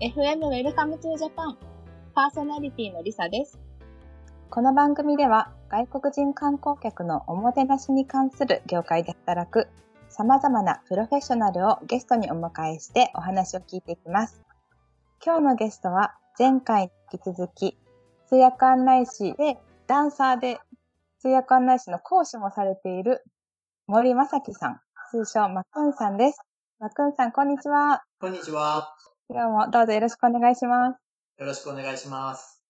FM Welcome to Japan パーソナリティのりさです。この番組では外国人観光客のおもてなしに関する業界で働く様々なプロフェッショナルをゲストにお迎えしてお話を聞いていきます。今日のゲストは前回に引き続き通訳案内士でダンサーで通訳案内士の講師もされている森正樹さん、通称マックンさんです。マックンさん、こんにちは。こんにちは。今日もどうぞよろしくお願いします。よろしくお願いします。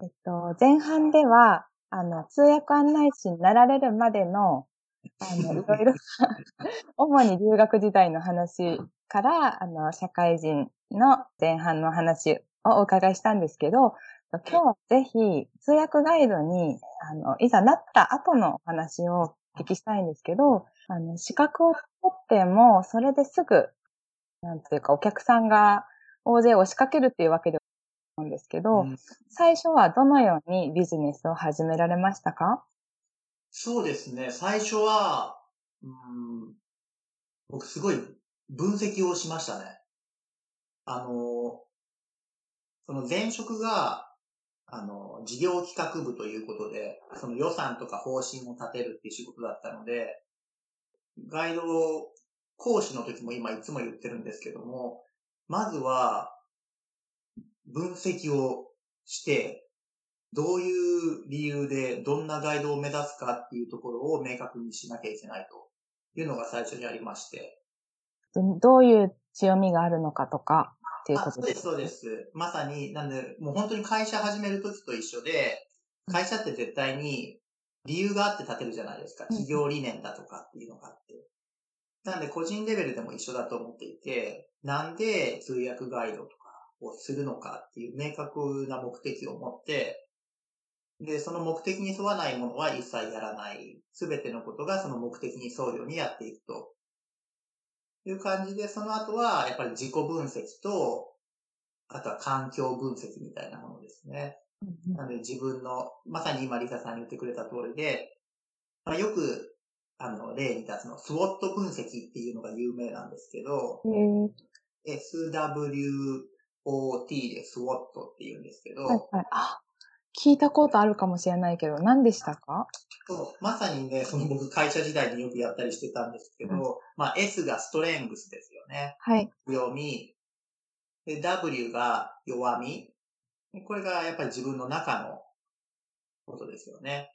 えっと、前半では、あの、通訳案内士になられるまでの、あの、いろいろな、主に留学時代の話から、あの、社会人の前半の話をお伺いしたんですけど、今日はぜひ、通訳ガイドに、あの、いざなった後のお話をお聞きしたいんですけど、あの、資格を取っても、それですぐ、なんていうか、お客さんが大勢押しかけるっていうわけではないんですけど、うん最初はどのようにビジネスを始められましたか？そうですね。最初は、うん、僕すごい分析をしましたね。あの、その前職が、あの、事業企画部ということで、その予算とか方針を立てるっていう仕事だったので、ガイド講師の時も今いつも言ってるんですけども、まずは、分析をして、どういう理由でどんなガイドを目指すかっていうところを明確にしなきゃいけないというのが最初にありまして。どどういう強みがあるのかとかっていうあそうで、ことですす。そうです。まさに、なんで、もう本当に会社始めるときと一緒で、会社って絶対に理由があって立てるじゃないですか。うん企業理念だとかっていうのがあって。なんで個人レベルでも一緒だと思っていて、なんで通訳ガイドとかをするのかっていう明確な目的を持って、で、その目的に沿わないものは一切やらない。すべてのことがその目的に沿うようにやっていくと。いう感じで、その後はやっぱり自己分析と、あとは環境分析みたいなものですね。なので自分の、まさに今リサさん言ってくれた通りで、まあ、よく、あの、例に立つの、スウォット分析っていうのが有名なんですけど、うんへ SWOT でスウォットって言うんですけど、ーはいはい。あ、聞いたことあるかもしれないけど、何でしたか？そうまさにね、その僕会社時代によくやったりしてたんですけど、うんまあ S がストレングスですよね。はい。強み。で、W が弱み。でこれがやっぱり自分の中のことですよね。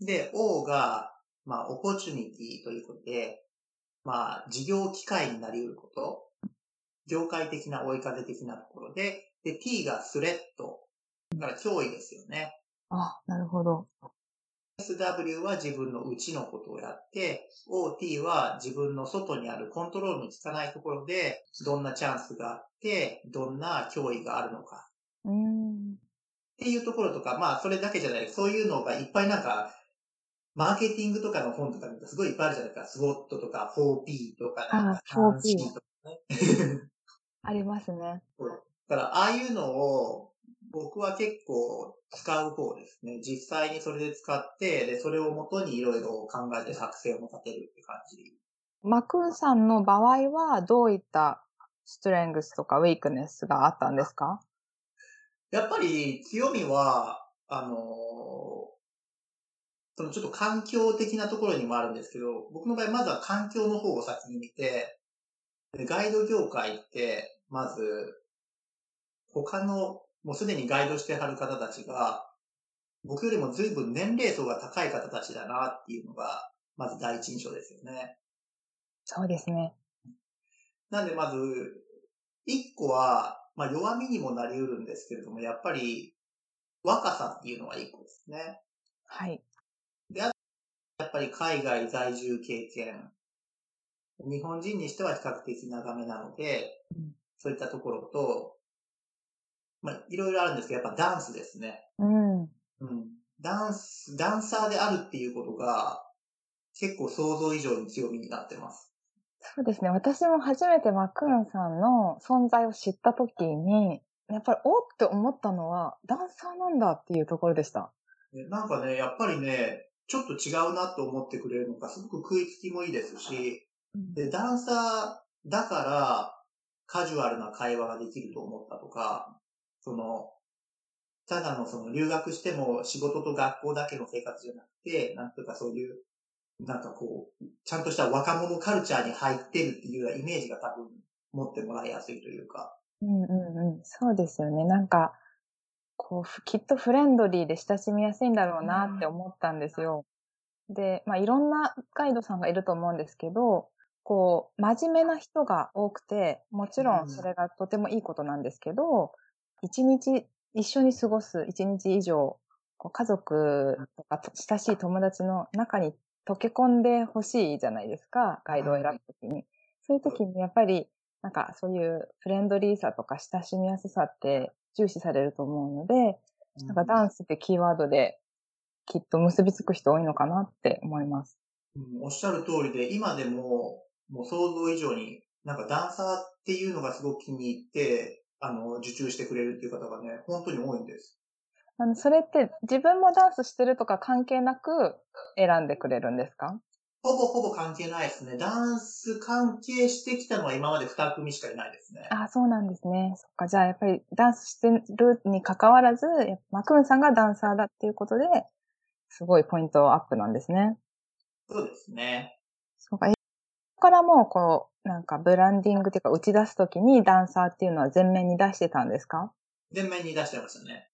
で、O が、まあ、オポチュニティということで、まあ、事業機会になり得ること。業界的な追い風的なところで、で、T がスレッド。だから脅威ですよね。あ、なるほど。SW は自分の内のことをやって、OT は自分の外にあるコントロールの効かないところで、どんなチャンスがあって、どんな脅威があるのか。うーん。っていうところとか、まあ、それだけじゃない、そういうのがいっぱいなんか、マーケティングとかの本とか見るとすごいいっぱいあるじゃないですか。SWOT とか 4P とか、なんかあ 4P 3C とかね。ありますね。だから、ああいうのを、僕は結構使う方ですね。実際にそれで使って、で、それをもとにいろいろ考えて作戦を立てるって感じ。マクンさんの場合は、どういったストレングスとかウィークネスがあったんですか？やっぱり強みは、あのーそのちょっと環境的なところにもあるんですけど、僕の場合まずは環境の方を先に見て、でガイド業界って、まず、他の、もうすでにガイドしてはる方たちが、僕よりも随分年齢層が高い方たちだなっていうのが、まず第一印象ですよね。そうですね。なんでまず、一個は、まあ弱みにもなり得るんですけれども、やっぱり若さっていうのが一個ですね。はい。やっぱり海外在住経験。日本人にしては比較的長めなので、うんそういったところと、まあいろいろあるんですけど、やっぱダンスですね。うん。うん。ダンス、ダンサーであるっていうことが、結構想像以上に強みになってます。そうですね。私も初めてマクーンさんの存在を知ったときに、やっぱりおって思ったのは、ダンサーなんだっていうところでした。ねなんかね、やっぱりね、ちょっと違うなと思ってくれるのがすごく食いつきもいいですし、で、ダンサーだから、カジュアルな会話ができると思ったとか、その、ただのその留学しても仕事と学校だけの生活じゃなくて、なんとかそういう、なんかこう、ちゃんとした若者カルチャーに入ってるっていうようなイメージが多分持ってもらいやすいというか。うんうんうん。そうですよね。なんか、こう、きっとフレンドリーで親しみやすいんだろうなって思ったんですよ。で、まあ、いろんなガイドさんがいると思うんですけど、こう、真面目な人が多くて、もちろんそれがとてもいいことなんですけど、一、日一緒に過ごす一日以上、こう家族とか親しい友達の中に溶け込んでほしいじゃないですか、ガイドを選ぶときに。そういうときにやっぱり、なんかそういうフレンドリーさとか親しみやすさって重視されると思うので、なんかダンスってキーワードできっと結びつく人多いのかなって思います。うん、おっしゃる通りで、今でももう想像以上に、なんかダンサーっていうのがすごく気に入って、あの、受注してくれるっていう方がね、本当に多いんです。あの、それって自分もダンスしてるとか関係なく選んでくれるんですか？ほぼほぼ関係ないですね。ダンス関係してきたのは今まで2組しかいないですね。あ、そうなんですね。そっか。じゃあやっぱりダンスしてるに関わらず、マクーンさんがダンサーだっていうことで、すごいポイントアップなんですね。そうですね。そうか。からも、こう、なんかブランディングっていうか打ち出すときにダンサーっていうのは前面に出してたんですか？前面に出してましたね。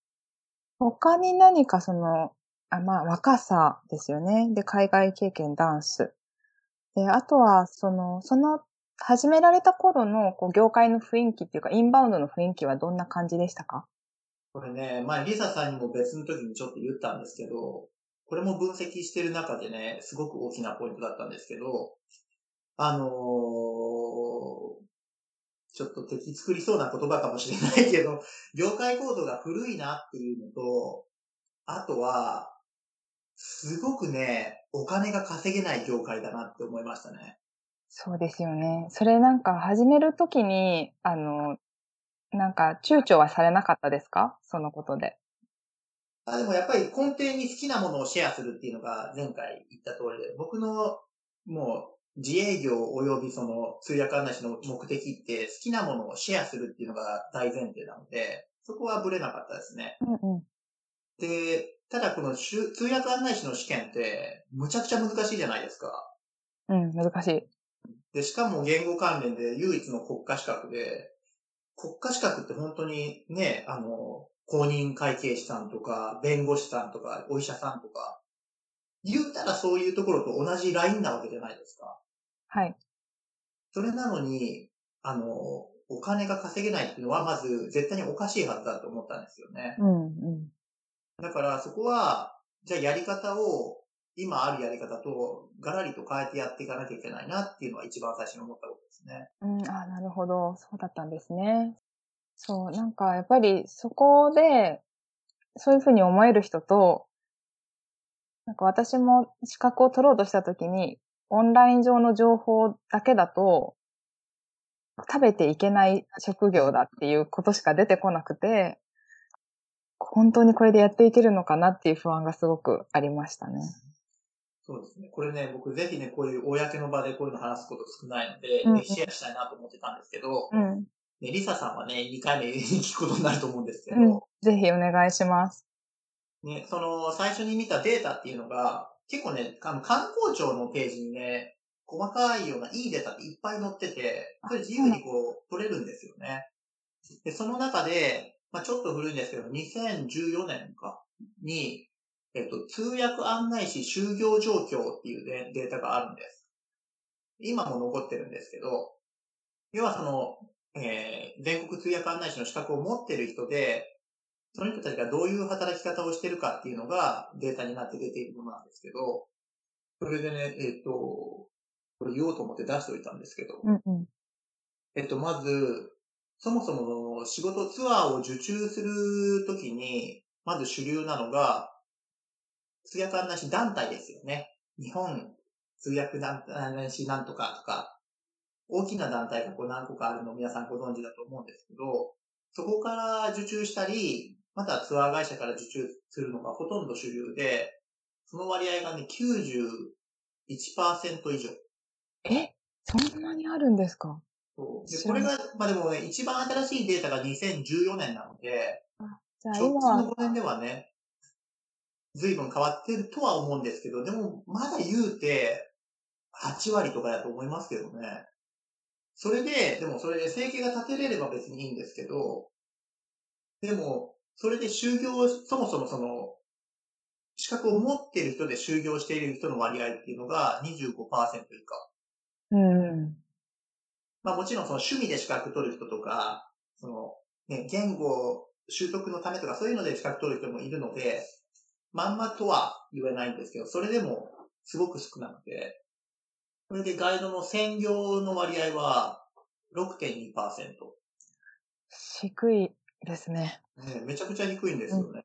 他に何かその、あまあ、若さですよね。で、海外経験、ダンス。で、あとは、その、その、始められた頃の、こう、業界の雰囲気っていうか、インバウンドの雰囲気はどんな感じでしたか？これね、まあ、リサさんにも別の時にちょっと言ったんですけど、これも分析してる中でね、すごく大きなポイントだったんですけど、あのー、ちょっと敵作りそうな言葉かもしれないけど、業界構造が古いなっていうのと、あとは、すごくね、お金が稼げない業界だなって思いましたね。そうですよね。それなんか始めるときに、あの、なんか躊躇はされなかったですか？そのことで。あでもやっぱり根底に好きなものをシェアするっていうのが前回言った通りで、僕のもう自営業及びその通訳案内士の目的って好きなものをシェアするっていうのが大前提なので、そこはブレなかったですね。うんうん、で、ただこの通訳案内士の試験ってむちゃくちゃ難しいじゃないですか。うん、難しい。で、しかも言語関連で唯一の国家資格で、国家資格って本当にね、あの、公認会計士さんとか、弁護士さんとか、お医者さんとか、言うたらそういうところと同じラインなわけじゃないですか。はい。それなのに、あの、お金が稼げないっていうのは、まず絶対におかしいはずだと思ったんですよね。うんうん。だからそこは、じゃあやり方を、今あるやり方とガラリと変えてやっていかなきゃいけないなっていうのは一番最初に思ったことですね。うん、あなるほど。そうだったんですね。そう、なんかやっぱりそこで、そういうふうに思える人と、なんか私も資格を取ろうとしたときに、オンライン上の情報だけだと、食べていけない職業だっていうことしか出てこなくて、本当にこれでやっていけるのかなっていう不安がすごくありましたね。そうですね。これね、僕ぜひね、こういう公の場でこういうの話すこと少ないので、うん、シェアしたいなと思ってたんですけど、うん、ね、リサさんはね、2回目に聞くことになると思うんですけど、うん、ぜひお願いします。ね、その、最初に見たデータっていうのが、結構ね、あの観光庁のページにね、細かいようないいデータっていっぱい載ってて、それ自由にこう取れるんですよね。で、その中で、まあちょっと古いんですけど、2014年かに、えっと、通訳案内士就業状況っていうデデータがあるんです。今も残ってるんですけど、要はその、えー、全国通訳案内士の資格を持ってる人で、その人たちがどういう働き方をしてるかっていうのがデータになって出ているものなんですけど、それでね、えっ、ー、と、これ言おうと思って出しておいたんですけど、うんうん、えっと、まず、そもそも仕事ツアーを受注するときに、まず主流なのが、通訳案内士団体ですよね。日本通訳案内士なんとかとか、大きな団体がこう何個かあるのを皆さんご存知だと思うんですけど、そこから受注したり、またツアー会社から受注するのがほとんど主流で、その割合がね、91%以上。え？そんなにあるんですか？そうでこれが、まあでもね、一番新しいデータが2014年なので、直近今の5年ではね、随分変わってるとは思うんですけど、でもまだ言うて8割とかだと思いますけどね。それで、でもそれで生計が立てれれば別にいいんですけど、でも、それで就業、そもそもその、資格を持っている人で就業している人の割合っていうのが25%以下。うん。まあもちろんその趣味で資格取る人とか、そのね、言語習得のためとかそういうので資格取る人もいるので、まんまとは言えないんですけど、それでもすごく少なくて、それでガイドの専業の割合は6.2%。低いですね。ね、めちゃくちゃ低いんですよね。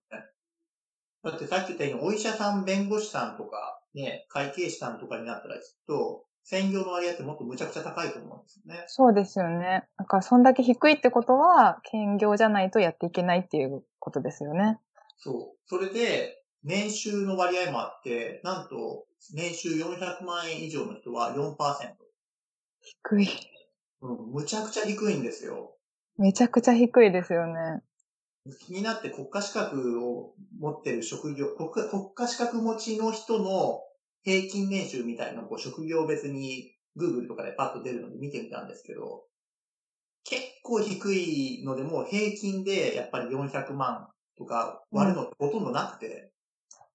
だってさっき言ったようにお医者さん、弁護士さんとか、ね、会計士さんとかになったらきっと、専業の割合ってもっとむちゃくちゃ高いと思うんですよね。そうですよね。だからそんだけ低いってことは、兼業じゃないとやっていけないっていうことですよね。そう。それで、年収の割合もあって、なんと、年収400万円以上の人は4%。低い。うん、むちゃくちゃ低いんですよ。めちゃくちゃ低いですよね。気になって国家資格を持ってる職業、国家国家資格持ちの人の平均年収みたいなのをこう職業別に Google とかでパッと出るので見てみたんですけど、結構低いのでもう平均でやっぱり400万とか割るのってほとんどなくて、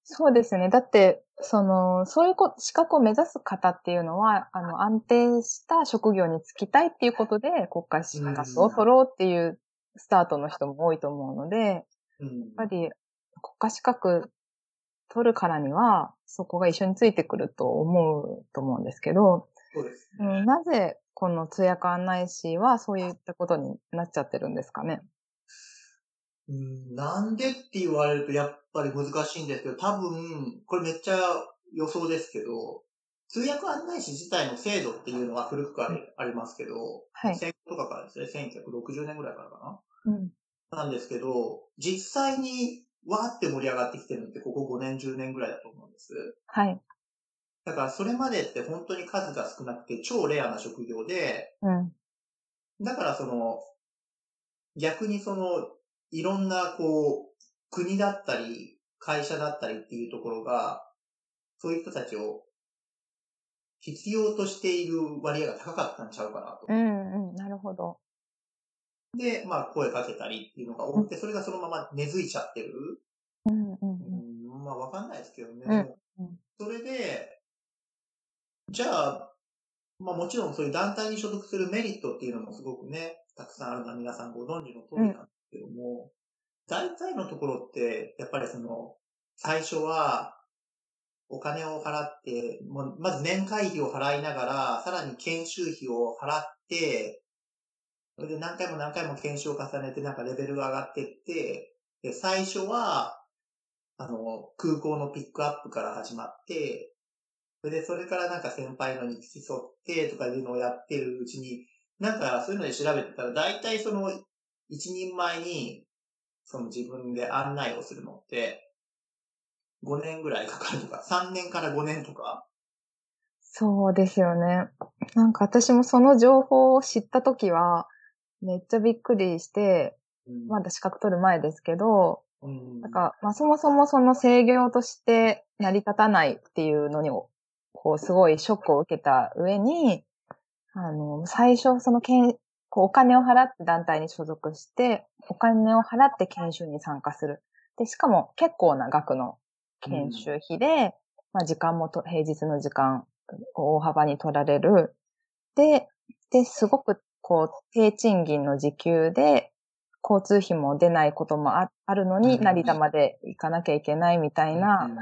そうですよね。だって、その、そういうこ資格を目指す方っていうのは、あの、安定した職業に就きたいっていうことで、国家資格を取ろうっていうスタートの人も多いと思うので、やっうん。ぱり国家資格取るからには、そこが一緒についてくると思うと思うんですけど、そうですうね。んなぜこの通訳案内士はそういったことになっちゃってるんですかね？うんなんでって言われるとやっぱり難しいんですけど、多分、これめっちゃ予想ですけど、通訳案内士自体の制度っていうのは古くからありますけど、はい。戦後とかからですね、1960年ぐらいからかうん。な。なんですけど、実際にわーって盛り上がってきてるのってここ5年、10年ぐらいだと思うんです。はい。だからそれまでって本当に数が少なくて超レアな職業で、うん。だからその、逆にその、いろんなこう、国だったり、会社だったりっていうところが、そういう人たちを必要としている割合が高かったんちゃうかなと。うんうん。なるほど。で、まあ声かけたりっていうのが多くて、それがそのまま根付いちゃってる。うんうんまあわかんないですけどね。うんうんそれで、じゃあ、まあもちろんそういう団体に所属するメリットっていうのもすごくね、たくさんあるのは皆さんご存知の通りなんですけども、大体のところって、やっぱりその、最初は、お金を払って、まず年会費を払いながら、さらに研修費を払って、それで何回も何回も研修を重ねて、なんかレベルが上がってって、で、最初は、あの、空港のピックアップから始まって、それで、それからなんか先輩のに付き添ってとかいうのをやってるうちに、なんかそういうので調べてたら、大体その、一人前に、その自分で案内をするのって、5年ぐらいかかるとか、3年から5年とか、そうですよね。なんか私もその情報を知ったときは、めっちゃびっくりして、うんまだ資格取る前ですけど、うんなんか、まあそもそもその制業として成り立たないっていうのに、こうすごいショックを受けた上に、あの、最初そのけんこうお金を払って団体に所属して、お金を払って研修に参加する。で、しかも結構な額の研修費で、まあ時間もと平日の時間を大幅に取られる。で、で、すごくこう低賃金の時給で、交通費も出ないこともああるのに、うん成田まで行かなきゃいけないみたいな、うん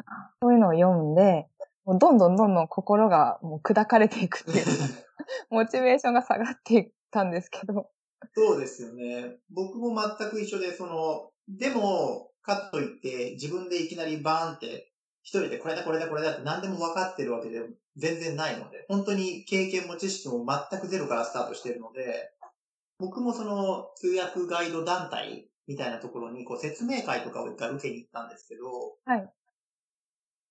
そういうのを読んで、もうどんどんどんどん心がもう砕かれていくっていう、モチベーションが下がっていったんですけど。そうですよね。僕も全く一緒で、その、でも、かといって、自分でいきなりバーンって、一人でこれだこれだこれだって何でも分かってるわけで全然ないので、本当に経験も知識も全くゼロからスタートしてるので、僕もその通訳ガイド団体みたいなところにこう説明会とかを一回受けに行ったんですけど、はい。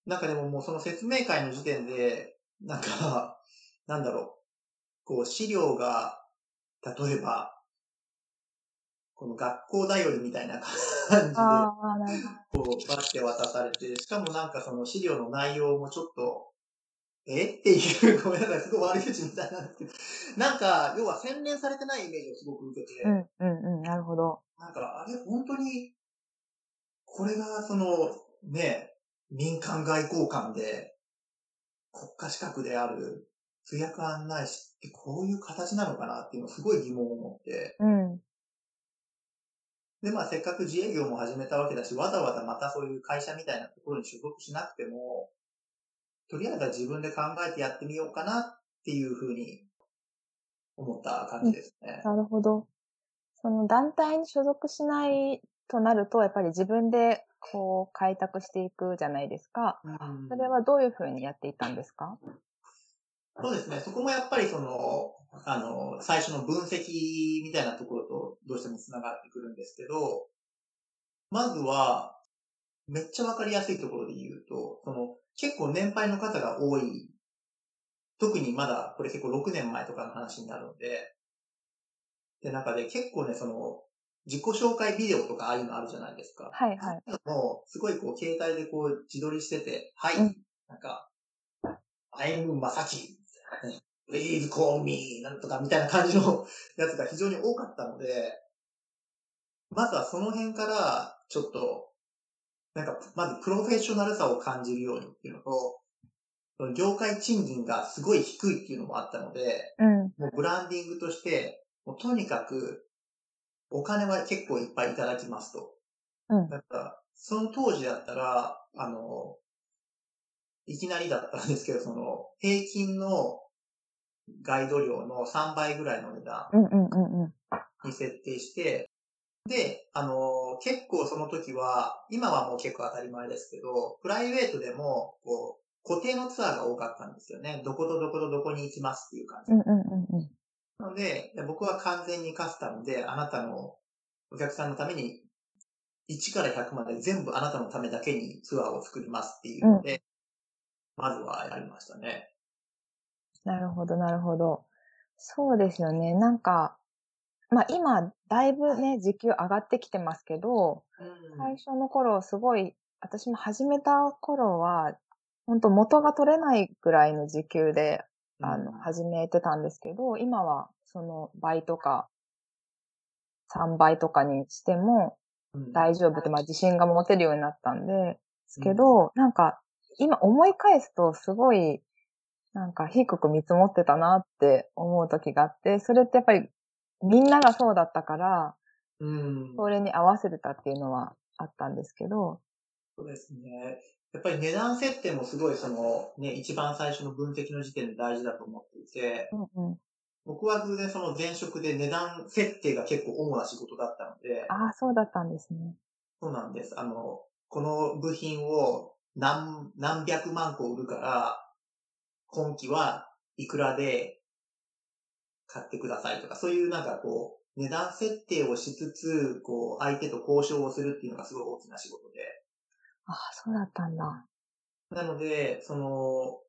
なんかでももうその説明会の時点で、なんか、なんだろう、こう資料が例えば、この学校だよりみたいな感じで。こう、バッて渡されて、しかもなんかその資料の内容もちょっと、え？っていう、ごめんなさい、すごい悪口みたいなんですけど、なんか、要は洗練されてないイメージをすごく受けて、うん、うん、うん、なるほど。なんか、あれ、本当に、これが、その、ね、民間外交官で、国家資格である通訳案内士ってこういう形なのかなっていうのをすごい疑問を持って、うん、で、まあ、せっかく自営業も始めたわけだし、わざわざまたそういう会社みたいなところに所属しなくても、とりあえずは自分で考えてやってみようかなっていうふうに思った感じですね。なるほど。その団体に所属しないとなると、やっぱり自分でこう開拓していくじゃないですか。うんそれはどういうふうにやっていたんですか？そうですね。そこもやっぱりその、あの、最初の分析みたいなところとどうしても繋がってくるんですけど、まずは、めっちゃわかりやすいところで言うと、その、結構年配の方が多い、特にまだ、これ結構6年前とかの話になるので、で、中で結構ね、その、自己紹介ビデオとかああいうのあるじゃないですか。はいはい。もう、すごいこう、携帯でこう、自撮りしてて、はい、うん。なんか、I'm まさき、Please call me, なんとかみたいな感じのやつが非常に多かったので、まずはその辺から、ちょっと、なんか、まずプロフェッショナルさを感じるようにっていうのと、業界賃金がすごい低いっていうのもあったので、うん。もうブランディングとして、もうとにかく、お金は結構いっぱいいただきますと。うんだから、その当時だったら、あの、いきなりだったんですけど、その、平均のガイド料の3倍ぐらいの値段。に設定して、で、あの、結構その時は、今はもう結構当たり前ですけど、プライベートでも、こう、固定のツアーが多かったんですよね。どことどことどこに行きますっていう感じう。んうんうんうん。なので、で僕は完全にカスタムで、あなたのお客さんのために、1から100まで全部あなたのためだけにツアーを作りますっていうので、まずはやりましたね。なるほど、なるほど。そうですよね。なんか、まあ今、だいぶね、時給上がってきてますけど、最初の頃、すごい、私も始めた頃は、本当元が取れないぐらいの時給で、あの、始めてたんですけど、今は、その倍とか、3倍とかにしてもうん。大丈夫って、まあ自信が持てるようになったんですけど、なんか、今思い返すとすごい、なんか低く見積もってたなって思う時があって、それってやっぱりみんながそうだったから、うん。それに合わせてたっていうのはあったんですけど、そうですね。やっぱり値段設定もすごいその、ね、一番最初の分析の時点で大事だと思っていて、うんうん。僕は偶然その前職で値段設定が結構主な仕事だったので、ああ、そうだったんですね。そうなんです。あの、この部品を何、何百万個売るから、今期はいくらで買ってくださいとか、そういうなんかこう、値段設定をしつつ、こう、相手と交渉をするっていうのがすごい大きな仕事で。ああ、そうだったんだ。なので、その、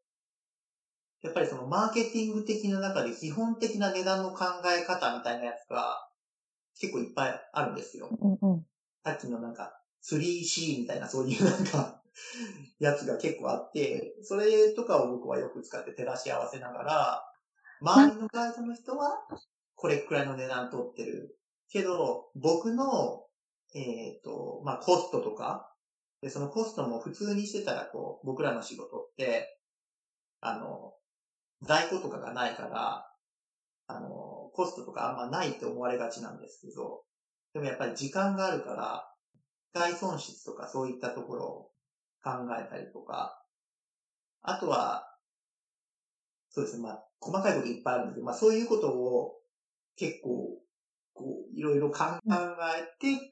やっぱりそのマーケティング的な中で基本的な値段の考え方みたいなやつが結構いっぱいあるんですよ。うんうん。さっきのなんか 3C みたいなそういうなんかやつが結構あって、それとかを僕はよく使って照らし合わせながら、周りの会社の人はこれくらいの値段取ってる。けど、僕の、えっ、と、まあ、コストとか、で、そのコストも普通にしてたら、こう、僕らの仕事って、あの、在庫とかがないから、あの、コストとかあんまないって思われがちなんですけど、でもやっぱり時間があるから、外損失とかそういったところを考えたりとか、あとは、そうですね、まあ、細かいこといっぱいあるんですけど、まあそういうことを結構、こう、いろいろ考えて、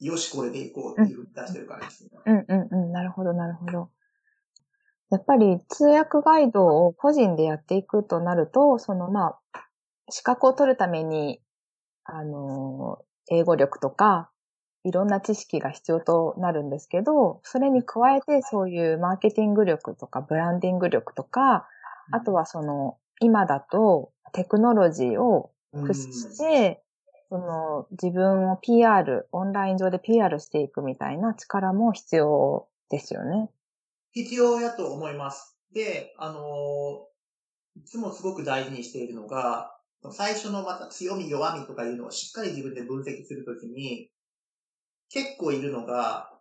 よし、これでいこうっていうふうに出してるからですね。うんうんうん。なるほど、なるほど。やっぱり通訳ガイドを個人でやっていくとなると、そのまあ、資格を取るために、あの、英語力とか、いろんな知識が必要となるんですけど、それに加えてそういうマーケティング力とかブランディング力とか、あとはその、今だとテクノロジーを駆使して、その自分を PR、オンライン上で PR していくみたいな力も必要ですよね。必要やと思います。で、あのーいつもすごく大事にしているのが、最初のまた強み弱みとかいうのをしっかり自分で分析するときに、結構いるのが、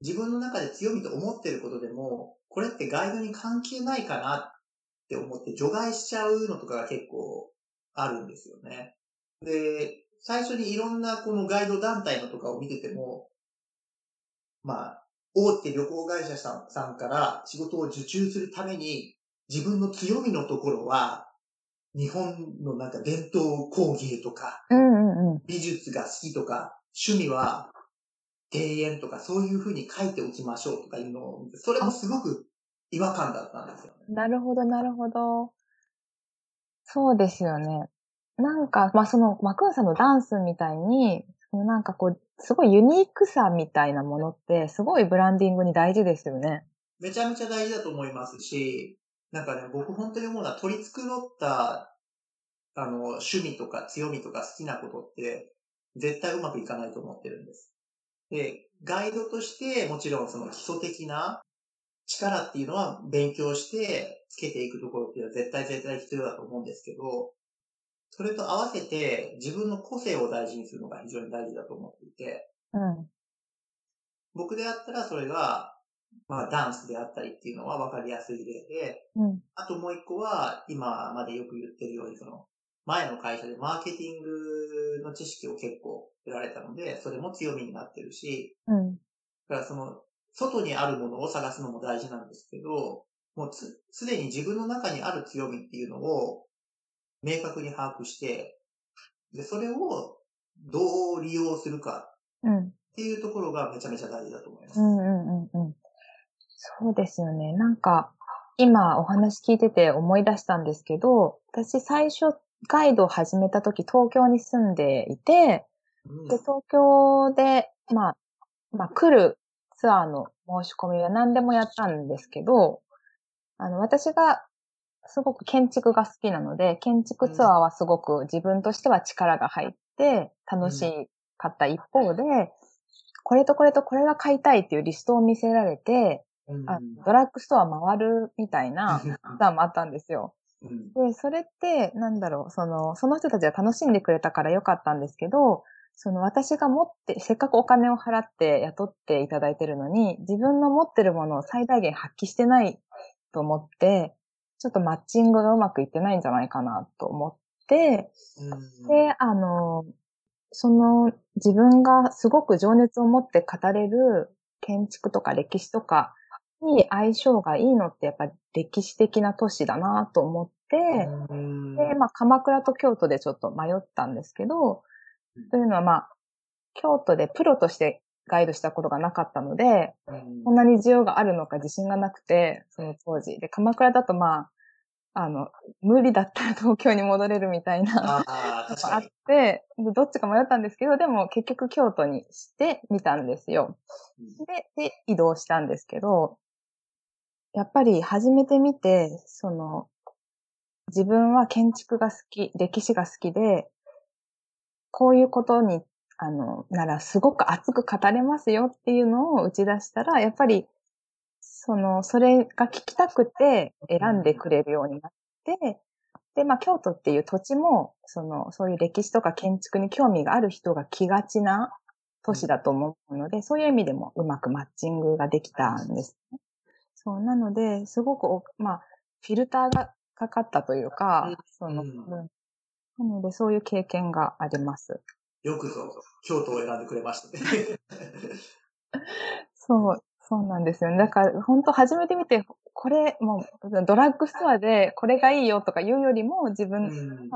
自分の中で強みと思ってることでも、これってガイドに関係ないかなって思って除外しちゃうのとかが結構あるんですよね。で、最初にいろんなこのガイド団体のとかを見てても、まあ、大手旅行会社さんさんから仕事を受注するために、自分の強みのところは、日本のなんか伝統工芸とか。美術が好きとか、趣味は庭園とかそういう風に書いておきましょうとかいうのをそれもすごく違和感だったんですよね。なるほど、なるほど。そうですよね。なんか、まあ、その、マクーンさんのダンスみたいに、なんかこう、すごいユニークさみたいなものって、すごいブランディングに大事ですよね。めちゃめちゃ大事だと思いますし、なんかね、僕本当に思うのは取り繕った、あの、趣味とか強みとか好きなことって、絶対うまくいかないと思ってるんです。で、ガイドとして、もちろんその基礎的な力っていうのは勉強してつけていくところっていうのは絶対絶対必要だと思うんですけど、それと合わせて自分の個性を大事にするのが非常に大事だと思っていて、うん。僕であったらそれが、まあダンスであったりっていうのは分かりやすい例で、うん。あともう一個は、今までよく言ってるように、その、前の会社でマーケティングの知識を結構得られたので、それも強みになってるし、うん。だからその、外にあるものを探すのも大事なんですけど、もうつ、すでに自分の中にある強みっていうのを明確に把握して、で、それをどう利用するかうん。っていうところがめちゃめちゃ大事だと思います。うんうんうんうん。そうですよね。なんか、今お話聞いてて思い出したんですけど、私最初ガイドを始めた時東京に住んでいて、うんで、東京で、まあ、まあ来るツアーの申し込みは何でもやったんですけど、あの、私がすごく建築が好きなので、建築ツアーはすごく自分としては力が入って楽しかった一方で、これとこれとこれが買いたいっていうリストを見せられて、うんあドラッグストア回るみたいな ツアーもあったんですよ。うん。で、それって、なんだろう、その、その人たちが楽しんでくれたからよかったんですけど、その私が持って、せっかくお金を払って雇っていただいてるのに、自分の持ってるものを最大限発揮してないと思って、ちょっとマッチングがうまくいってないんじゃないかなと思って、うん。で、あの、その自分がすごく情熱を持って語れる建築とか歴史とかに相性がいいのってやっぱり歴史的な都市だなと思って、うんで、まあ、鎌倉と京都でちょっと迷ったんですけどうん、というのはまあ、京都でプロとしてガイドしたことがなかったので、うんこんなに需要があるのか自信がなくて、その当時。で、鎌倉だとまあ、あの、無理だったら東京に戻れるみたいなああ、っ。て、でどっちか迷ったんですけど、でも結局京都にしてみたんですよ。で、で、移動したんですけど、やっぱり始めてみて、その、自分は建築が好き、歴史が好きで、こういうことに、あの、ならすごく熱く語れますよっていうのを打ち出したら、やっぱり、その、それが聞きたくて選んでくれるようになって、で、まあ、京都っていう土地も、その、そういう歴史とか建築に興味がある人が来がちな都市だと思うので、そういう意味でもうまくマッチングができたんですね。そう、なので、すごくお、まあ、フィルターがかかったというか、うんその、うんうんなので、そういう経験があります。よくぞ、京都を選んでくれましたね。そう、そうなんですよね。だから、本当初めて見て、これ、もう、ドラッグストアでこれがいいよとか言うよりも、自分、うん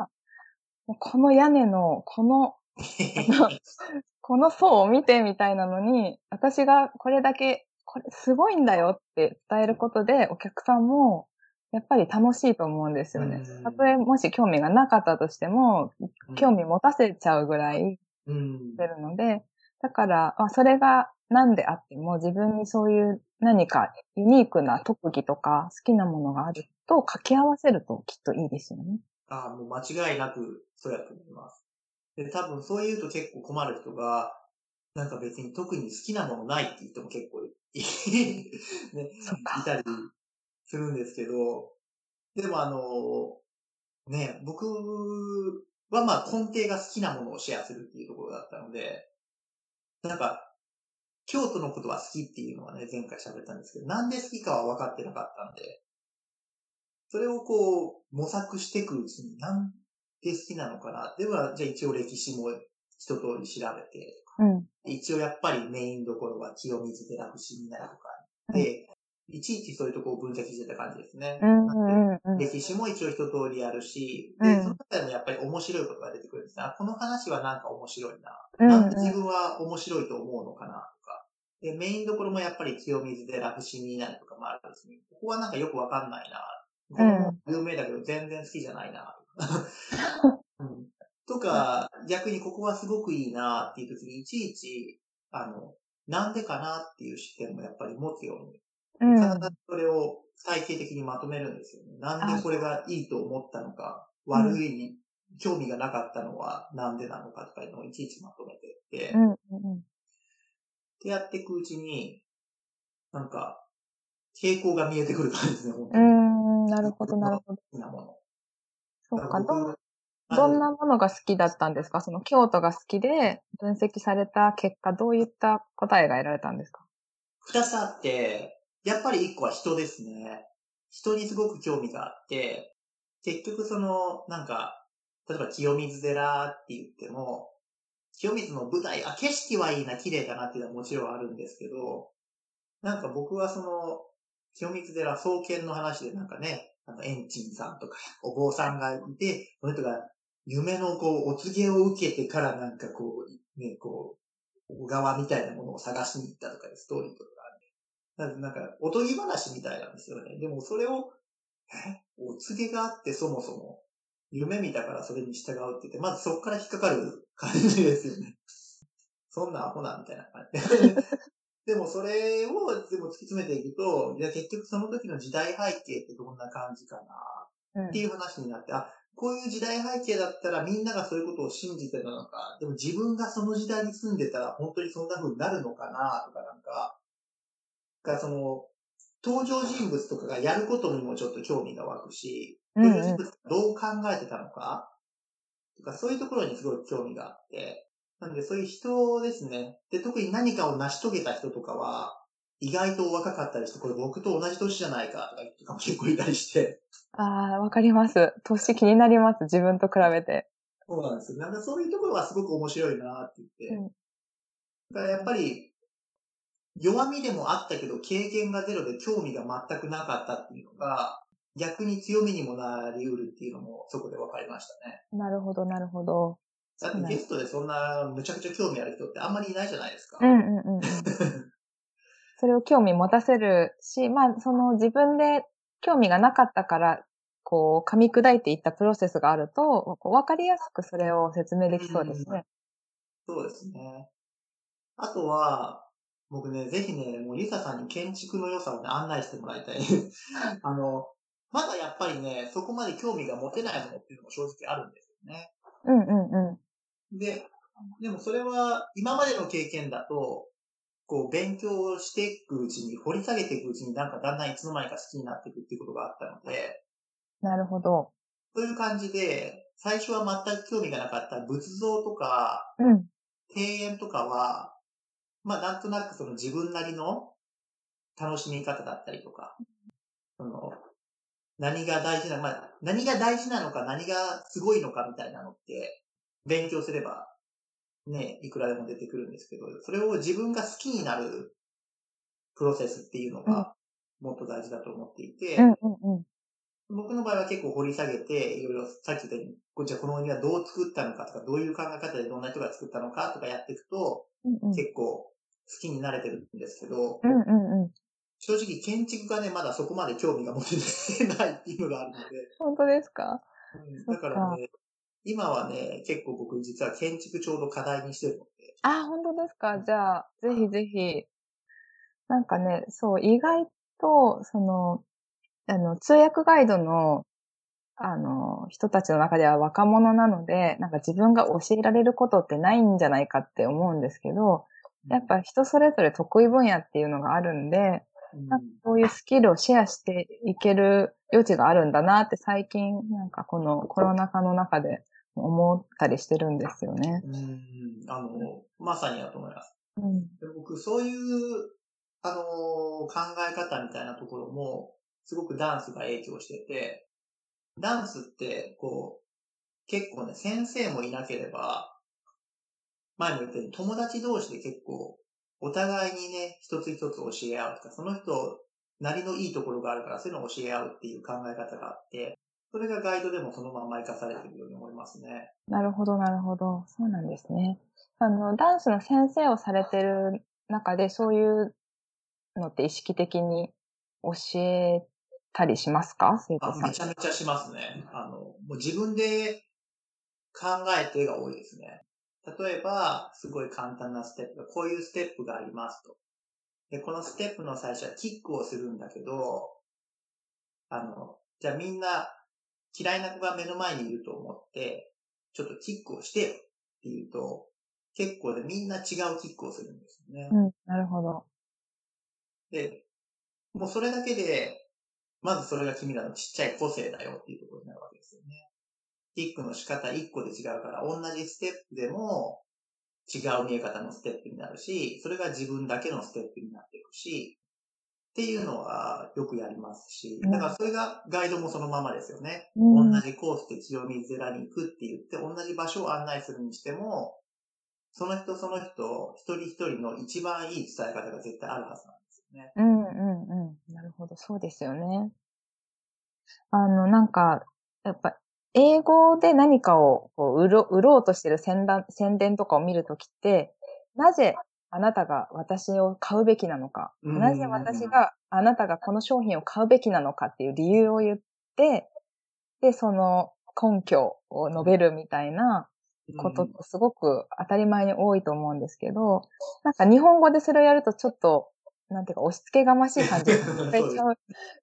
この屋根の、この この層を見てみたいなのに、私がこれだけ、これすごいんだよって伝えることで、お客さんも、やっぱり楽しいと思うんですよねうん。たとえもし興味がなかったとしても、興味持たせちゃうぐらいうんしてるので、だから、まあ、それが何であっても自分にそういう何かユニークな特技とか好きなものがあると掛け合わせるときっといいですよね。ああ、もう間違いなくそうやと思います。で、多分そう言うと結構困る人が、なんか別に特に好きなものないって言っても結構いね、いたりするんですけど、でもあの、ね、僕はまあ根底が好きなものをシェアするっていうところだったので、なんか、京都のことは好きっていうのはね、前回喋ったんですけど、なんで好きかは分かってなかったんで、それをこう、模索していくうちに、なんで好きなのかな。では、じゃあ一応歴史も一通り調べて、うん。一応やっぱりメインどころは清水寺伏見稲荷とかで、いちいちそういうところを分析してた感じですね。歴史も一応一通りあるし、で、うんその中でもやっぱり面白いことが出てくるんですね。あこの話はなんか面白いな。うんなんで自分は面白いと思うのかなとか。で、メインどころもやっぱり清水寺伏見稲荷とかもあるんですね。ここはなんかよくわかんないな。ここも有名だけど全然好きじゃないな。うんとか、逆にここはすごくいいなっていう時に、いちいち、あの、なんでかなっていう視点もやっぱり持つようにうん。必ずそれを体系的にまとめるんですよね。なんでこれがいいと思ったのか、悪い、興味がなかったのはなんでなのかとかいうのをいちいちまとめてって、うんうんでやっていくうちに、なんか、傾向が見えてくる感じですね、本当うに。ん。うん、なるほど、なるほど。好きなもの。そうか。どんどんなものが好きだったんですか？その京都が好きで分析された結果、どういった答えが得られたんですか？二つあって、やっぱり一個は人ですね。人にすごく興味があって、結局その、なんか、例えば清水寺って言っても、清水の舞台、あ、景色はいいな、綺麗だなっていうのはもちろんあるんですけど、なんか僕はその、清水寺創建の話でなんかね、あの、エンチンさんとか、お坊さんがいて、その人が夢のこう、お告げを受けてからなんかこう、ね、こう、小川みたいなものを探しに行ったとかいうストーリーとかがある。なんか、なんかおとぎ話みたいなんですよね。でもそれを、え？お告げがあってそもそも、夢見たからそれに従うって言って、まずそこから引っかかる感じですよね。そんなアホな、みたいな感じ。でもそれを、でも突き詰めていくと、いや結局その時の時代背景ってどんな感じかな、っていう話になって、あ、こういう時代背景だったらみんながそういうことを信じてたのか、でも自分がその時代に住んでたら本当にそんな風になるのかなとかなんか、がその、登場人物とかがやることにもちょっと興味が湧くし、うん登場人物がどう考えてたのか、とかそういうところにすごい興味があって、なのでそういう人ですね。で、特に何かを成し遂げた人とかは、意外と若かったりして、これ僕と同じ年じゃないかとか言う人が結構いたりして、ああ、わかります。年気になります。自分と比べて。そうなんですよ。なんかそういうところはすごく面白いなって言って。うんだからやっぱり、弱みでもあったけど、経験がゼロで興味が全くなかったっていうのが、逆に強みにもなり得るっていうのもそこで分かりましたね。なるほど、なるほど。だってゲストでそんなむちゃくちゃ興味ある人ってあんまりいないじゃないですか。うんうんうんうん。それを興味持たせるし、まあ、その自分で興味がなかったから、こう、噛み砕いていったプロセスがあると、こうわかりやすくそれを説明できそうですね。そうですね。あとは、僕ね、ぜひね、もうリサさんに建築の良さをね、案内してもらいたい。あの、まだやっぱりね、そこまで興味が持てないものっていうのも正直あるんですよね。うんうんうん。で、でもそれは今までの経験だと、こう勉強していくうちに、掘り下げていくうちになんかだんだんいつの間にか好きになっていくっていうことがあったので、なるほど。そういう感じで、最初は全く興味がなかった仏像とかうん。庭園とかは、まあなんとなくその自分なりの楽しみ方だったりとか、その何が大事な、まあ何が大事なのか何がすごいのかみたいなのって勉強すればね、いくらでも出てくるんですけど、それを自分が好きになるプロセスっていうのがもっと大事だと思っていて、うんうんうん。僕の場合は結構掘り下げて、いろいろさっき言ったように、こっちはこの鬼はどう作ったのかとか、どういう考え方でどんな人が作ったのかとかやっていくと、うんうん。結構好きになれてるんですけど、うんうんうん。正直建築がね、まだそこまで興味が持ててないっていうのがあるので、本当ですかうんだからね、今はね、結構僕実は建築ちょうど課題にしてるので、あ、本当ですか？じゃあ、ぜひぜひ。なんかね、そう、意外と、その、あの、通訳ガイドのあの、人たちの中では若者なので、なんか自分が教えられることってないんじゃないかって思うんですけど、やっぱ人それぞれ得意分野っていうのがあるんで、なんかそういうスキルをシェアしていける余地があるんだなって最近、なんかこのコロナ禍の中で思ったりしてるんですよね。うん、あの、まさにだと思います。うん、で僕、そういう、あの、考え方みたいなところも、すごくダンスが影響してて、ダンスって、こう、結構ね、先生もいなければ、前も言ったように友達同士で結構、お互いにね、一つ一つ教え合うとか、その人なりのいいところがあるから、そういうのを教え合うっていう考え方があって、それがガイドでもそのまま活かされているように思いますね。なるほど、なるほど。そうなんですね。あの、ダンスの先生をされてる中で、そういうのって意識的に教えたりしますか？生徒さん。めちゃめちゃしますね。あの、もう自分で考えてが多いですね。例えば、すごい簡単なステップこういうステップがありますと。で、このステップの最初はキックをするんだけど、あの、じゃあみんな嫌いな子が目の前にいると思って、ちょっとキックをしてよって言うと、結構でみんな違うキックをするんですよね。うん、なるほど。で、もうそれだけで、まずそれが君らのちっちゃい個性だよっていうところになるわけですよね。キックの仕方1個で違うから、同じステップでも違う見え方のステップになるし、それが自分だけのステップになっていくし、っていうのはよくやりますし、だからそれがガイドもそのままですよね。うん、同じコースで清水寺に行くって言って、同じ場所を案内するにしても、その人その人、一人一人の一番いい伝え方が絶対あるはずなんですよね。うんうんうん。なるほど、そうですよね。あの、なんか、やっぱ、英語で何かをこう売ろ売ろうとしてる宣宣伝とかを見るときって、なぜあなたが私を買うべきなのか、なぜ私があなたがこの商品を買うべきなのかっていう理由を言って、で、その根拠を述べるみたいなことってすごく当たり前に多いと思うんですけど、なんか日本語でそれをやるとちょっと、なんていうか押し付けがましい感じがされちゃう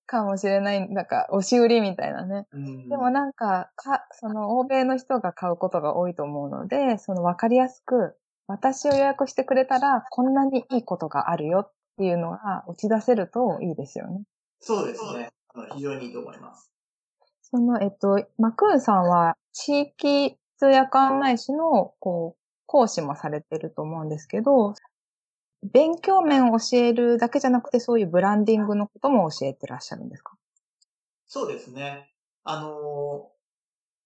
かもしれない、なんか押し売りみたいなね。でもなんか、か、その欧米の人が買うことが多いと思うので、そのわかりやすく、私を予約してくれたら、こんなにいいことがあるよっていうのが打ち出せるといいですよね。そうですね。非常にいいと思います。その、えっと、マクーンさんは地域通訳案内士の、こう、講師もされてると思うんですけど、勉強面を教えるだけじゃなくて、そういうブランディングのことも教えてらっしゃるんですか？そうですね。あの、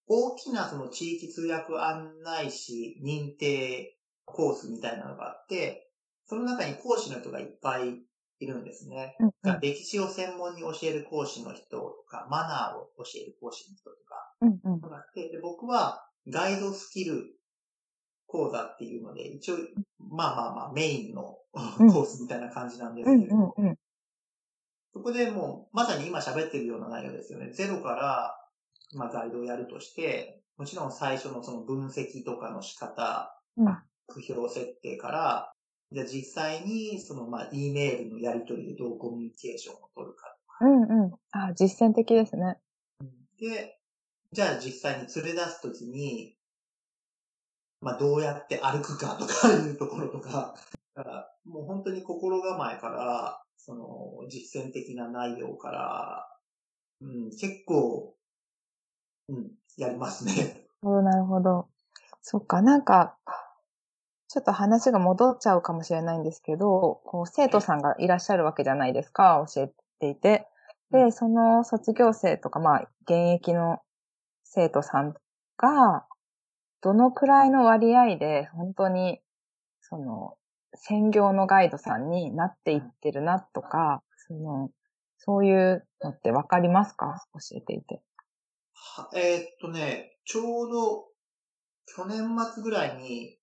大きなその地域通訳案内士認定コースみたいなのがあって、その中に講師の人がいっぱいいるんですね。うんうん、歴史を専門に教える講師の人とか、マナーを教える講師の人とか、うんうん、があってで僕はガイドスキル講座っていうので、一応、まあまあまあメインのコースみたいな感じなんですけど、うんうんうん、そこでもう、まさに今喋ってるような内容ですよね。ゼロから、まあガイドをやるとして、もちろん最初のその分析とかの仕方、うん、区標設定から、じゃあ実際に、その、まあ、E メールのやり取りでどうコミュニケーションを取るかうんうん。あ実践的ですね。で、じゃあ実際に連れ出すときに、まあ、どうやって歩くかとかいうところとか、だからもう本当に心構えから、その、実践的な内容から、うん、結構、うん、やりますね。なるほど。そっか、なんか、ちょっと話が戻っちゃうかもしれないんですけど、こう生徒さんがいらっしゃるわけじゃないですか、教えていて。で、その卒業生とか、まあ、現役の生徒さんが、どのくらいの割合で本当に、その、専業のガイドさんになっていってるなとか、その、そういうのってわかりますか？教えていて。えー、っとね、ちょうど去年末ぐらいに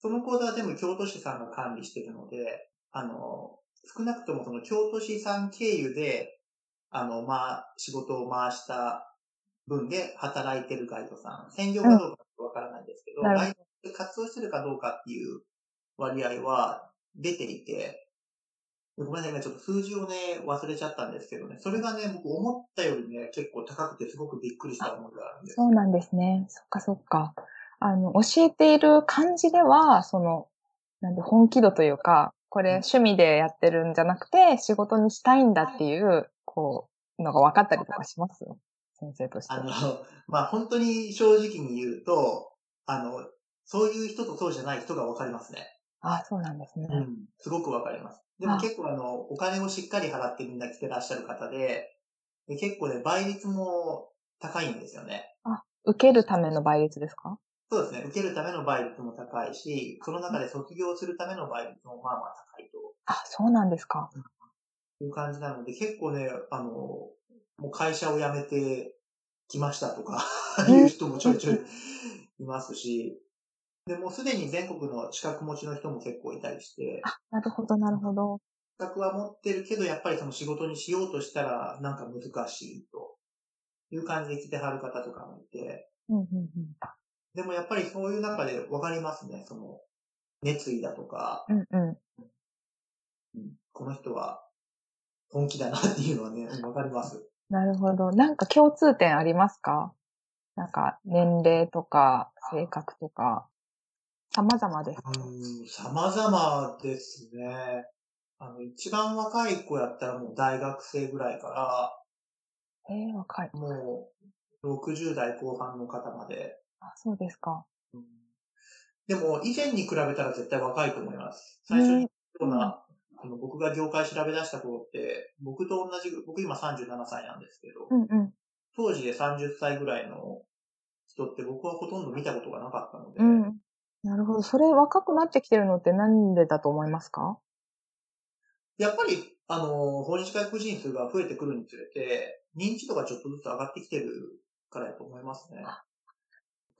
その講座は全部京都市さんが管理しているので、あの、少なくともその京都市さん経由で、あの、まあ、仕事を回した分で働いてるガイドさん、専業かどうかわからないですけど、うん、ガイドで活動してるかどうかっていう割合は出ていて、ごめんなさい、今ちょっと数字をね、忘れちゃったんですけどね、それがね、僕思ったよりね、結構高くてすごくびっくりした思いがあるんです。そうなんですね。そっかそっか。あの、教えている感じでは、その、なんで本気度というか、これ趣味でやってるんじゃなくて、仕事にしたいんだっていう、こう、のが分かったりとかします？先生として。あの、まあ、本当に正直に言うと、あの、そういう人とそうじゃない人が分かりますね。あそうなんですね。うん。すごく分かります。でも結構あの、お金をしっかり払ってみんな来てらっしゃる方で、で結構ね、倍率も高いんですよね。あ、受けるための倍率ですか？そうですね。受けるための倍率も高いし、その中で卒業するための倍率もまあまあ高いと。あ、そうなんですか。いう感じなので、結構ね、あの、もう会社を辞めてきましたとかいう人もちょいちょいいますし、で、もうすでに全国の資格持ちの人も結構いたりして、あ、なるほど、なるほど。資格は持ってるけど、やっぱりその仕事にしようとしたら、なんか難しいという感じで来てはる方とかもいて、うん、うん、でもやっぱりそういう中で分かりますね、その、熱意だとか、うん。うん、この人は本気だなっていうのはね、分かります。なるほど。なんか共通点ありますか？なんか年齢とか性格とか、様々ですか？うん、様々ですね。あの、一番若い子やったらもう大学生ぐらいかえー、若いら、。もう60代後半の方まで。あ、そうですか。うんでも、以前に比べたら絶対若いと思います。最初に、ような、あの、僕が業界調べ出した頃って、僕と同じ、僕今37歳なんですけど、うん、うん。当時で30歳ぐらいの人って僕はほとんど見たことがなかったので、うん。なるほど。それ若くなってきてるのってなんでだと思いますか？やっぱり、あの、訪日外国人数が増えてくるにつれて、認知度がちょっとずつ上がってきてるからやと思いますね。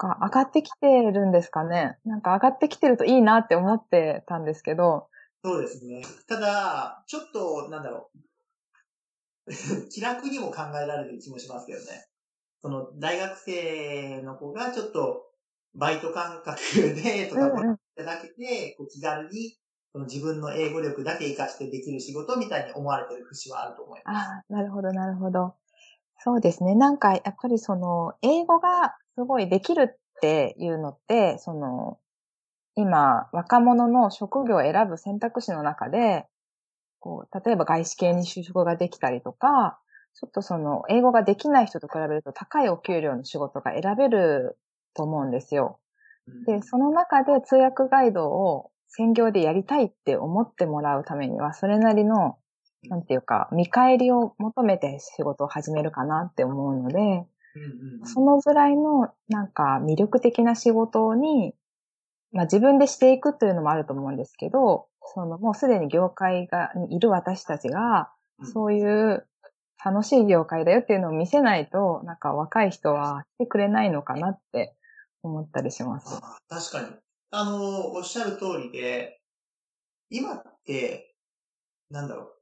か上がってきてるんですかねなんか上がってきてるといいなって思ってたんですけど、そうですね。ただ、ちょっと、なんだろう。気楽にも考えられる気もしますけどね。その、大学生の子がちょっと、バイト感覚で、とか、うんうんじゃなくて、こう気軽に、その自分の英語力だけ活かしてできる仕事みたいに思われてる節はあると思います。ああ、なるほど、なるほど。そうですね。なんか、やっぱりその、英語がすごいできるっていうのって、その、今、若者の職業を選ぶ選択肢の中で、こう、例えば外資系に就職ができたりとか、ちょっとその、英語ができない人と比べると高いお給料の仕事が選べると思うんですよ。うんで、その中で通訳ガイドを専業でやりたいって思ってもらうためには、それなりの、なんていうか、見返りを求めて仕事を始めるかなって思うので、うんうんうんそのぐらいの、なんか魅力的な仕事に、まあ自分でしていくというのもあると思うんですけど、そのもうすでに業界が、にいる私たちが、そういう楽しい業界だよっていうのを見せないと、なんか若い人は来てくれないのかなって思ったりします。あ確かに。あの、おっしゃる通りで、今って、なんだろ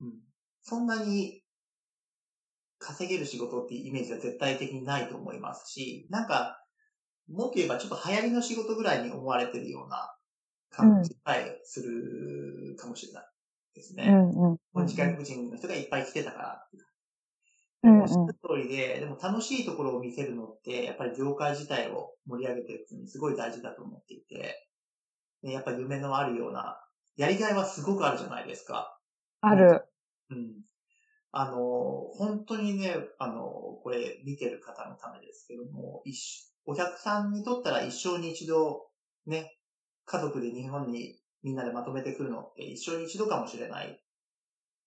う。うん。そんなに稼げる仕事っていうイメージは絶対的にないと思いますし、なんか、もっと言えばちょっと流行りの仕事ぐらいに思われてるような感じさえするかもしれないですね。うんうん。この外国人の人がいっぱい来てたからっていううんうんおっしゃる通りで、でも楽しいところを見せるのって、やっぱり業界自体を盛り上げていくのにすごい大事だと思っていて、でやっぱり夢のあるような、やりがいはすごくあるじゃないですか。ある。うん。あの、本当にね、あの、これ見てる方のためですけども、一お客さんにとったら一生に一度、ね、家族で日本にみんなでまとめてくるのって一生に一度かもしれない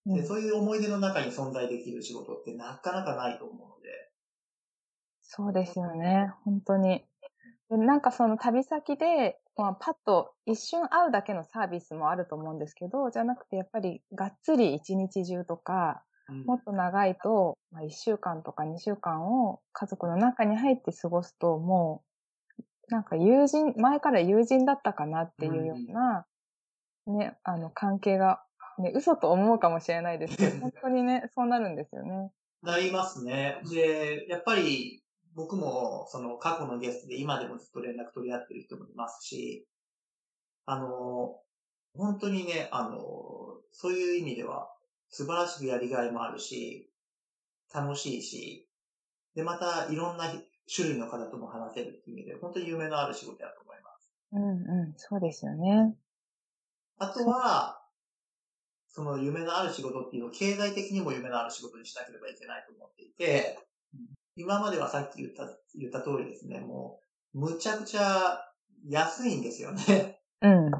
うんで、そういう思い出の中に存在できる仕事ってなかなかないと思うので。そうですよね。本当に。でなんかその旅先で、まあ、パッと一瞬会うだけのサービスもあると思うんですけど、じゃなくてやっぱりがっつり一日中とか、うんもっと長いと、まあ、1週間とか2週間を家族の中に入って過ごすと、もう、なんか友人、前から友人だったかなっていうような、ね、あの関係が、ね、嘘と思うかもしれないですけど、本当にね、そうなるんですよね。なりますね。で、やっぱり僕もその過去のゲストで今でもずっと連絡取り合ってる人もいますし、あの、本当にね、あの、そういう意味では素晴らしくやりがいもあるし、楽しいし、で、またいろんな種類の方とも話せるっていう意味で、本当に夢のある仕事だと思います。うんうん、そうですよね。あとは、その夢のある仕事っていうのを経済的にも夢のある仕事にしなければいけないと思っていて、今まではさっき言った、言った通りですね、もう、むちゃくちゃ安いんですよね。うん。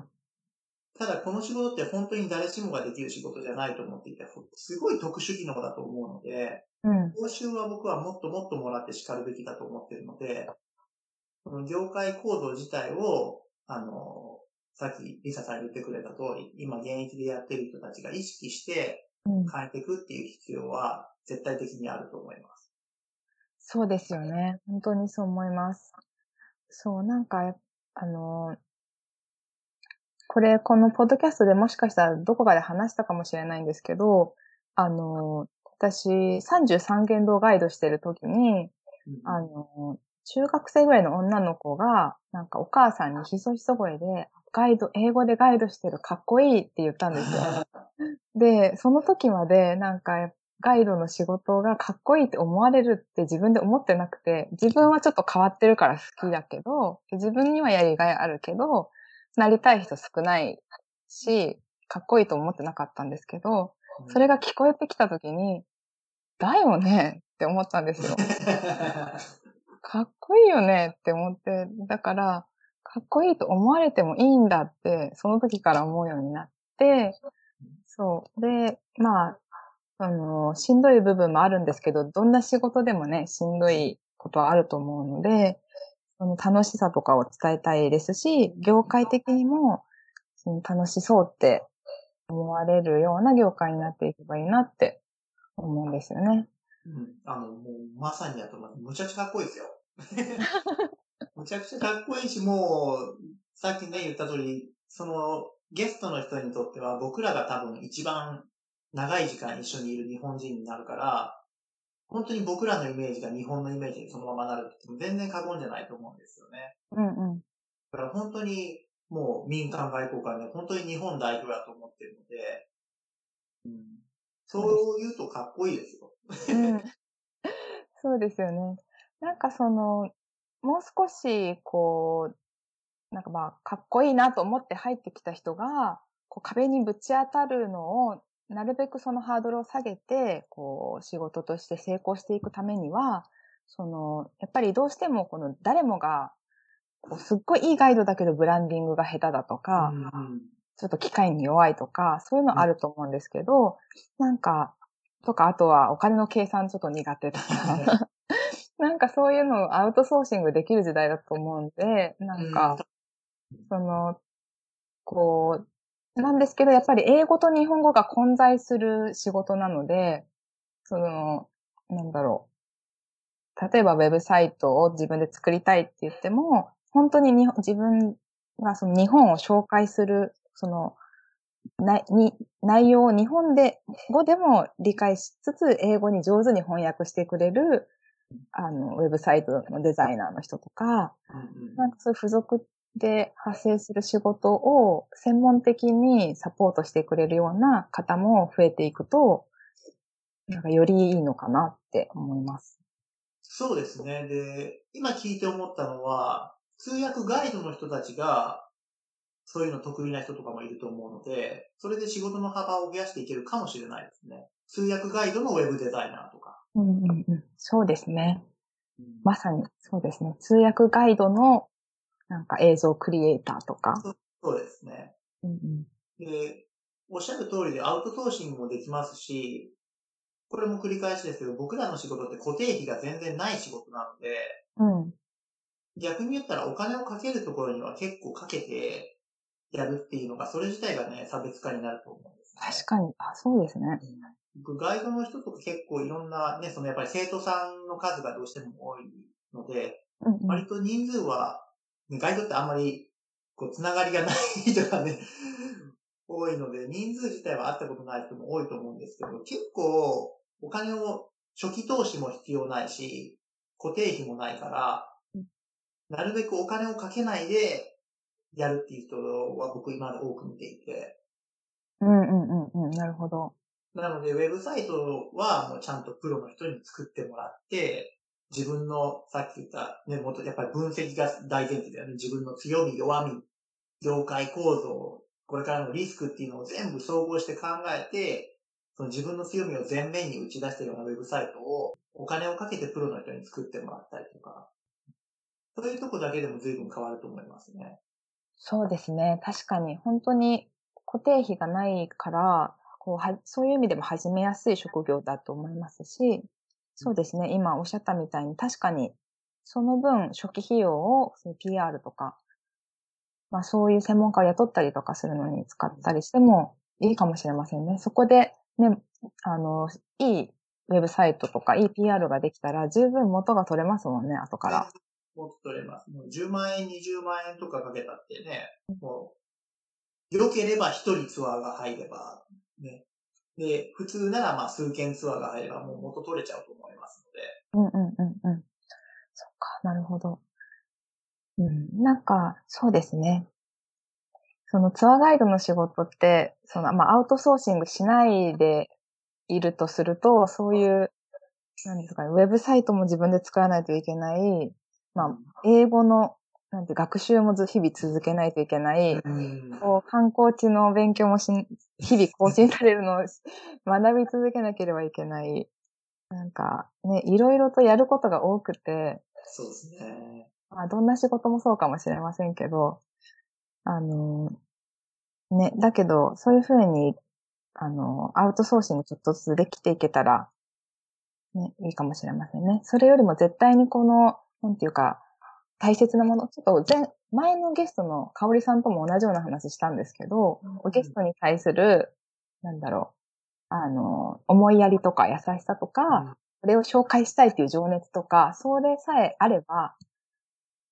ただこの仕事って本当に誰しもができる仕事じゃないと思っていて、すごい特殊技能だと思うので、うん。報酬は僕はもっともっともらって叱るべきだと思っているので、この業界構造自体を、あの、さっきリサさん言ってくれた通り、今現役でやってる人たちが意識してうん、変えていくっていう必要は絶対的にあると思います。そうですよね。本当にそう思います。そう、なんか、あの、これ、このポッドキャストでもしかしたらどこかで話したかもしれないんですけど、あの、私、33言動ガイドしてる時に、あの、中学生ぐらいの女の子が、なんかお母さんにひそひそ声で、ガイド、英語でガイドしてるかっこいいって言ったんですよ。で、その時まで、なんか、ガイドの仕事がかっこいいって思われるって自分で思ってなくて、自分はちょっと変わってるから好きだけど、自分にはやりがいあるけど、なりたい人少ないし、かっこいいと思ってなかったんですけど、それが聞こえてきた時に、だよねって思ったんですよ。かっこいいよねって思って、だから、かっこいいと思われてもいいんだって、その時から思うようになって、そう。で、まあ、あの、しんどい部分もあるんですけど、どんな仕事でもね、しんどいことはあると思うので、その楽しさとかを伝えたいですし、業界的にも、その楽しそうって思われるような業界になっていけばいいなって思うんですよね。うん、あの、もうまさにやと思う。むちゃくちゃかっこいいですよ。むちゃくちゃかっこいいし、もう、さっきね、言った通り、その、ゲストの人にとっては僕らが多分一番長い時間一緒にいる日本人になるから、本当に僕らのイメージが日本のイメージにそのままなるって全然過言じゃないと思うんですよね。うんうん。だから本当にもう民間外交官で本当に日本代表だと思ってるので、うん、そう言うとかっこいいですよ。うん、そうですよね。なんかその、もう少し、こう、なんかまあ、かっこいいなと思って入ってきた人が、こう壁にぶち当たるのを、なるべくそのハードルを下げて、こう、仕事として成功していくためには、その、やっぱりどうしてもこの誰もが、こうすっごいいいガイドだけどブランディングが下手だとか、うんうん。ちょっと機械に弱いとか、そういうのあると思うんですけど、なんか、とか、あとはお金の計算ちょっと苦手とか、なんかそういうのをアウトソーシングできる時代だと思うんで、なんか、その、こう、なんですけど、やっぱり英語と日本語が混在する仕事なので、その、なんだろう。例えばウェブサイトを自分で作りたいって言っても、本当に日本自分がその日本を紹介する、その、なに内容を日本で、語でも理解しつつ、英語に上手に翻訳してくれる、あの、ウェブサイトのデザイナーの人とか、なんかそういう付属で発生する仕事を専門的にサポートしてくれるような方も増えていくと、なんかよりいいのかなって思います。そうですね。で、今聞いて思ったのは、通訳ガイドの人たちが、そういうの得意な人とかもいると思うので、それで仕事の幅を増やしていけるかもしれないですね。通訳ガイドのウェブデザイナーとか。うんうんうん、そうですね。うんまさにそうですね。通訳ガイドのなんか映像クリエイターとか。そうですね。うんうんで、おっしゃる通りでアウトソーシングもできますし、これも繰り返しですけど、僕らの仕事って固定費が全然ない仕事なので、うん逆に言ったらお金をかけるところには結構かけてやるっていうのが、それ自体がね、差別化になると思うんです、ね。確かに。あ、そうですね。僕、ガイドの人とか結構いろんなね、そのやっぱり生徒さんの数がどうしても多いので、うんうん割と人数は、ねガイドってあんまり、こう、つながりがない人がね、多いので、人数自体は会ったことない人も多いと思うんですけど、結構、お金を、初期投資も必要ないし、固定費もないからうん、なるべくお金をかけないで、やるっていう人は僕今まで多く見ていて、うんうんうんうん。なるほど。なので、ウェブサイトはもうちゃんとプロの人に作ってもらって、自分の、さっき言った、ね、もっとやっぱり分析が大前提だよね。自分の強み、弱み、業界構造、これからのリスクっていうのを全部総合して考えて、その自分の強みを前面に打ち出してるようなウェブサイトをお金をかけてプロの人に作ってもらったりとか、そういうとこだけでも随分変わると思いますね。そうですね。確かに、本当に固定費がないから、こうはそういう意味でも始めやすい職業だと思いますし、そうですね。今おっしゃったみたいに、確かに、その分、初期費用を、そういう PR とか、まあそういう専門家を雇ったりとかするのに使ったりしてもいいかもしれませんね。そこで、ね、あの、いいウェブサイトとか、いい PR ができたら、十分元が取れますもんね、後から。もっと取れます。もう10万円、20万円とかかけたってね、もう、良ければ一人ツアーが入れば、ね。で、普通ならまあ数件ツアーが入ればもう元取れちゃうと思いますので。うんうんうんうん。そっか、なるほど。うん、なんか、そうですね。そのツアーガイドの仕事って、その、まあ、アウトソーシングしないでいるとすると、そういう、なんですかね、ウェブサイトも自分で作らないといけない、まあ、英語の、なんて、学習もず日々続けないといけない、うん。こう観光地の勉強もしん、日々更新されるのを 学び続けなければいけない。なんかね、いろいろとやることが多くて、そうですね。まあどんな仕事もそうかもしれませんけど、あの、ね、だけど、そういうふうに、あの、アウトソーシングちょっとずつできていけたら、ね、いいかもしれませんね。それよりも絶対にこの、なんていうか、大切なもの、ちょっと前、前のゲストの香織さんとも同じような話したんですけど、うんゲストに対する、なんだろう、あの、思いやりとか優しさとか、うんそれを紹介したいっていう情熱とか、それさえあれば、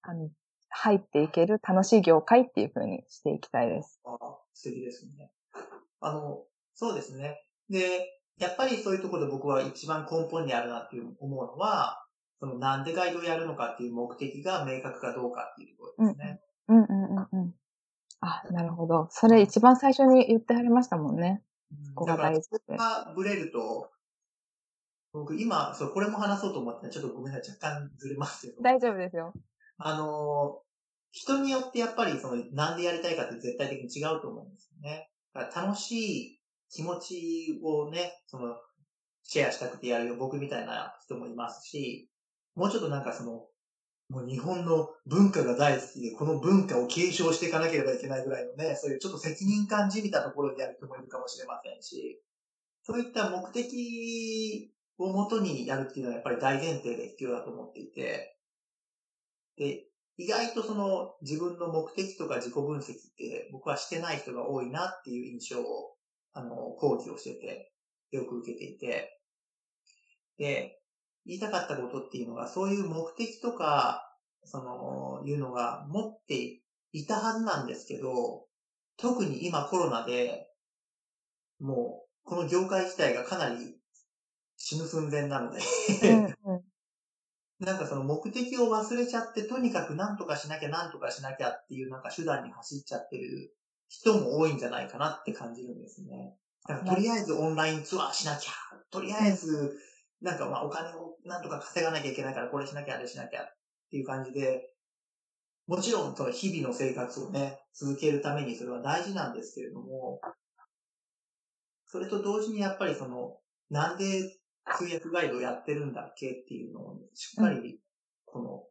あの、入っていける楽しい業界っていう風にしていきたいです。あ素敵ですね。あの、そうですね。で、やっぱりそういうところで僕は一番根本にあるなっていう思うのは、そのなんでガイドをやるのかっていう目的が明確かどうかっていうところですね。うんうんうんうん。あ、なるほど。それ一番最初に言ってはりましたもんね。ここが大事って。がブレると、僕今、そう、これも話そうと思って、ちょっとごめんなさい、若干ずれますけど。大丈夫ですよ。あの、人によってやっぱりその、なんでやりたいかって絶対的に違うと思うんですよね。だから楽しい気持ちをね、その、シェアしたくてやるよ、僕みたいな人もいますし、もうちょっとなんかその、もう日本の文化が大好きで、この文化を継承していかなければいけないぐらいのね、そういうちょっと責任感じみたところでやる人もいるかもしれませんし、そういった目的をもとにやるっていうのはやっぱり大前提で必要だと思っていて、で、意外とその自分の目的とか自己分析って僕はしてない人が多いなっていう印象を、あの、講義をしてて、よく受けていて、で、言いたかったことっていうのが、そういう目的とか、その、いうのが持っていたはずなんですけど、特に今コロナで、もう、この業界自体がかなり死ぬ寸前なので。なんかその目的を忘れちゃって、とにかく何とかしなきゃ何とかしなきゃっていうなんか手段に走っちゃってる人も多いんじゃないかなって感じるんですね。だからとりあえずオンラインツアーしなきゃ、とりあえず、なんかまあお金をなんとか稼がなきゃいけないからこれしなきゃあれしなきゃっていう感じで、もちろんその日々の生活をね、続けるためにそれは大事なんですけれども、それと同時にやっぱりその、なんで通訳ガイドをやってるんだっけっていうのをしっかり、この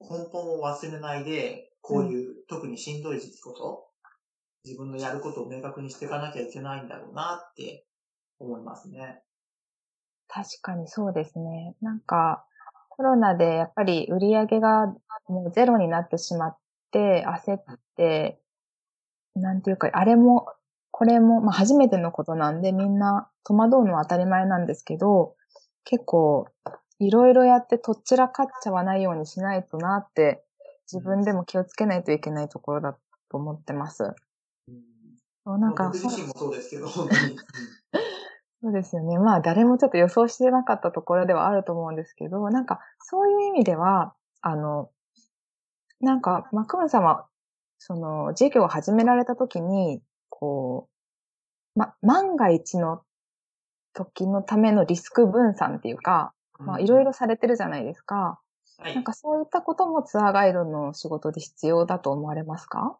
根本を忘れないで、こういう、特にしんどい時期こそ、自分のやることを明確にしていかなきゃいけないんだろうなって思いますね。確かにそうですね。なんか、コロナでやっぱり売り上げがもうゼロになってしまって、焦って、なんていうか、あれも、これも、まあ初めてのことなんでみんな戸惑うのは当たり前なんですけど、結構、いろいろやってとっちらかっちゃわないようにしないとなって、自分でも気をつけないといけないところだと思ってます。うんそうなんか、僕自身もそうですけど、本当に。そうですよね。まあ誰もちょっと予想してなかったところではあると思うんですけど、なんかそういう意味では、あの、なんかマクーンさんはその、事業を始められた時に、こう、ま、万が一の時のためのリスク分散っていうか、まあ、いろいろされてるじゃないですか。はいなんかそういったこともツアーガイドの仕事で必要だと思われますか？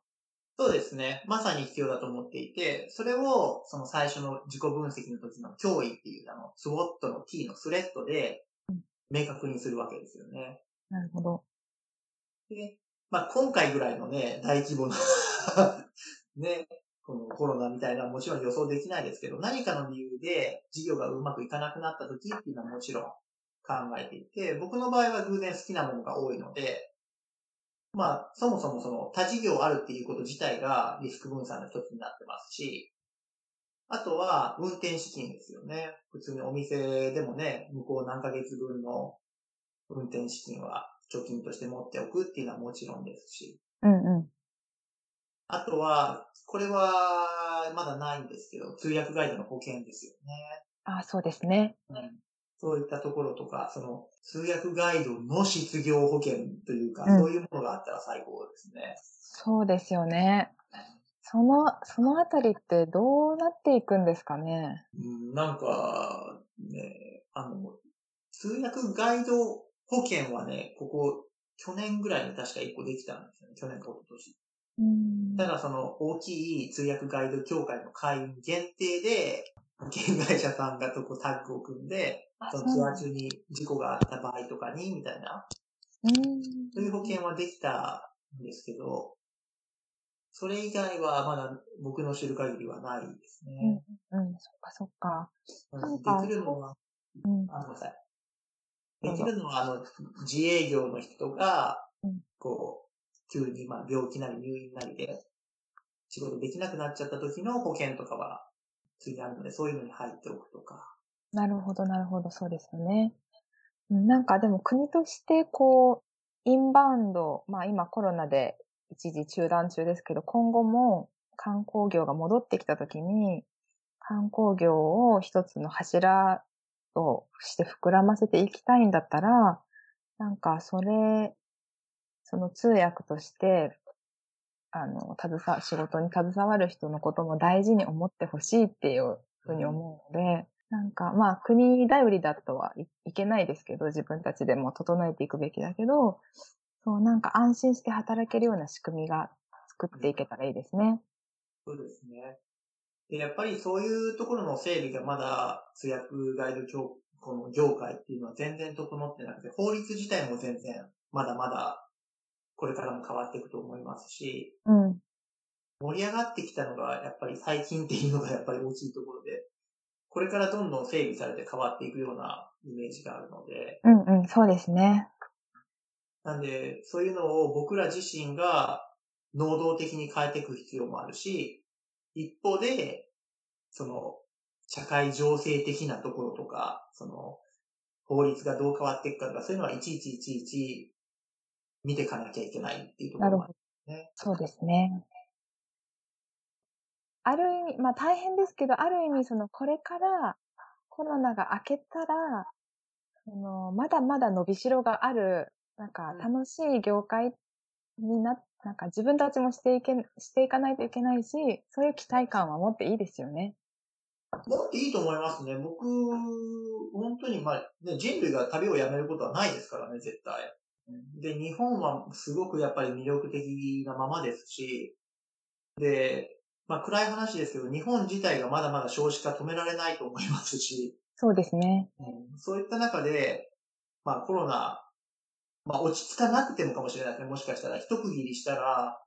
そうですね。まさに必要だと思っていて、それを、その最初の自己分析の時の脅威っていう、あの、スウォットの T のスレッドでうん、明確にするわけですよね。なるほど。で、まあ、今回ぐらいのね、大規模な ね、このコロナみたいなもちろん予想できないですけど、何かの理由で事業がうまくいかなくなった時っていうのはもちろん考えていて、僕の場合は偶然好きなものが多いので、まあ、そもそもその他事業あるっていうこと自体がリスク分散の一つになってますし、あとは運転資金ですよね。普通にお店でもね、向こう何ヶ月分の運転資金は貯金として持っておくっていうのはもちろんですし、うんうん。あとは、これはまだないんですけど、通訳ガイドの保険ですよあ、そうですね。ね。そういったところとか、その通訳ガイドの失業保険というか、うんそういうものがあったら最高ですね。そうですよね。その、そのあたりってどうなっていくんですかね？うん、なんか、ね、あの、通訳ガイド保険はね、ここ、去年ぐらいに確か1個できたんですよね。去年か一昨年。うんただその大きい通訳ガイド協会の会員限定で、保険会社さんがとこタッグを組んで、そのツアー中に事故があった場合とかに、みたいな、うん。そういう保険はできたんですけど、それ以外はまだ僕の知る限りはないですね。うん、そっかそっか。でかきるのは、うん。あ、ごめんなさい。できるのは、あの、自営業の人がうん、こう、急に、まあ、病気なり入院なりで、仕事できなくなっちゃった時の保険とかは、普通にあるので、そういうのに入っておくとか。なるほど、なるほど、そうですよね。うんなんかでも国としてこう、インバウンド、まあ今コロナで一時中断中ですけど、今後も観光業が戻ってきたときに、観光業を一つの柱として膨らませていきたいんだったら、なんかそれ、その通訳として、あの、携わ、仕事に携わる人のことも大事に思ってほしいっていうふうに思うので、なんかまあ国頼りだとはい、いけないですけど、自分たちでも整えていくべきだけど、そうなんか安心して働けるような仕組みが作っていけたらいいですね。そうですね。で、やっぱりそういうところの整備がまだ、通訳ガイド業、この業界っていうのは全然整ってなくて、法律自体も全然、まだまだ、これからも変わっていくと思いますし、うん。盛り上がってきたのが、やっぱり最近っていうのがやっぱり大きいところで、これからどんどん整備されて変わっていくようなイメージがあるので、うんうん、そうですね。なんで、そういうのを僕ら自身が能動的に変えていく必要もあるし、一方で、その、社会情勢的なところとか、その、法律がどう変わっていくかとか、そういうのはいちいちいちいち見ていかなきゃいけないっていうところもある。ねそうですね。ある意味、まあ大変ですけど、ある意味そのこれからコロナが明けたら、そのまだまだ伸びしろがある、なんか楽しい業界にな、なんか自分たちもしていけ、していかないといけないし、そういう期待感は持っていいですよね。もっといいと思いますね。僕、本当に、まあ、ね、人類が旅をやめることはないですからね、絶対。で、日本はすごくやっぱり魅力的なままですし、で、まあ暗い話ですけど、日本自体がまだまだ少子化止められないと思いますし、そうですね。そういった中で、まあコロナ、まあ落ち着かなくてもかもしれないですね。もしかしたら一区切りしたら、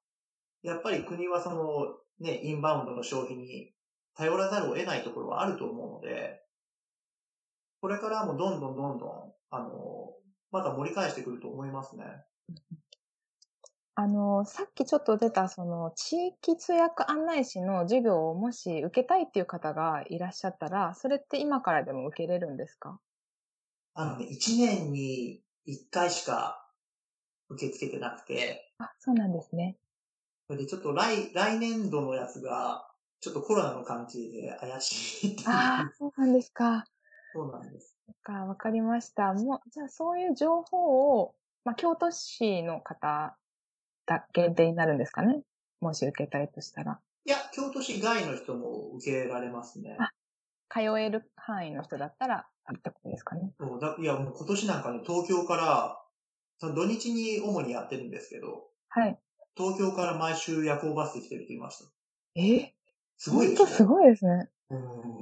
やっぱり国はそのね、インバウンドの消費に頼らざるを得ないところはあると思うので、これからもどんどんどんどん、あの、また盛り返してくると思いますね。あの、さっきちょっと出た、その、地域通訳案内士の授業をもし受けたいっていう方がいらっしゃったら、それって今からでも受けれるんですか？あのね、1年に1回しか受け付けてなくて、あ、そうなんですね。それでちょっと来、来年度のやつが、ちょっとコロナの関係で怪しいっていう。ああ、そうなんですか。そうなんです。か、わかりました。もう、じゃあそういう情報を、まあ、京都市の方だ限定になるんですかね？もし受けたいとしたら。いや、京都市外の人も受けられますね。あ通える範囲の人だったら、あってことですかね。そうだいや、もう今年なんかね、東京から、その土日に主にやってるんですけど、はい。東京から毎週夜行バスで来てる人いました。え？すごいでしょほんとすごいですね。う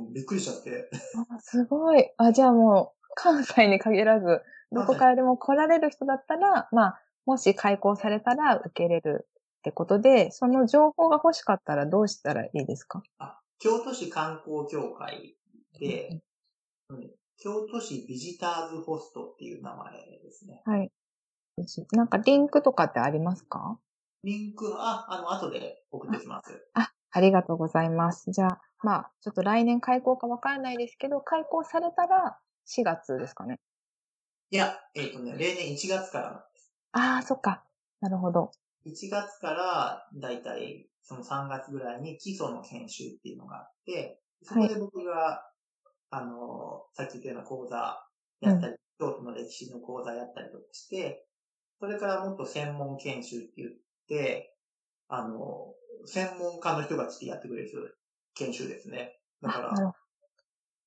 ん、びっくりしちゃって。あすごい。あ、じゃあもう、関西に限らず、どこからでも来られる人だったら、まあ、もし開講されたら受けれるってことで、その情報が欲しかったらどうしたらいいですか？あ、京都市観光協会で、うん京都市ビジターズホストっていう名前ですね。はい。なんかリンクとかってありますか？リンク、あ、あの、後で送ってきます。あ、ありがとうございます。じゃあ、まあ、ちょっと来年開講かわからないですけど、開講されたら4月ですかね。いや、えっ、とね、例年1月から。ああ、そっか。なるほど。1月から、だいたいその3月ぐらいに基礎の研修っていうのがあって、そこで僕が、あの、さっき言ったような講座やったり、京都の歴史の講座やったりとかして、それからもっと専門研修って言って、あの、専門家の人が来てやってくれる研修ですね。だから、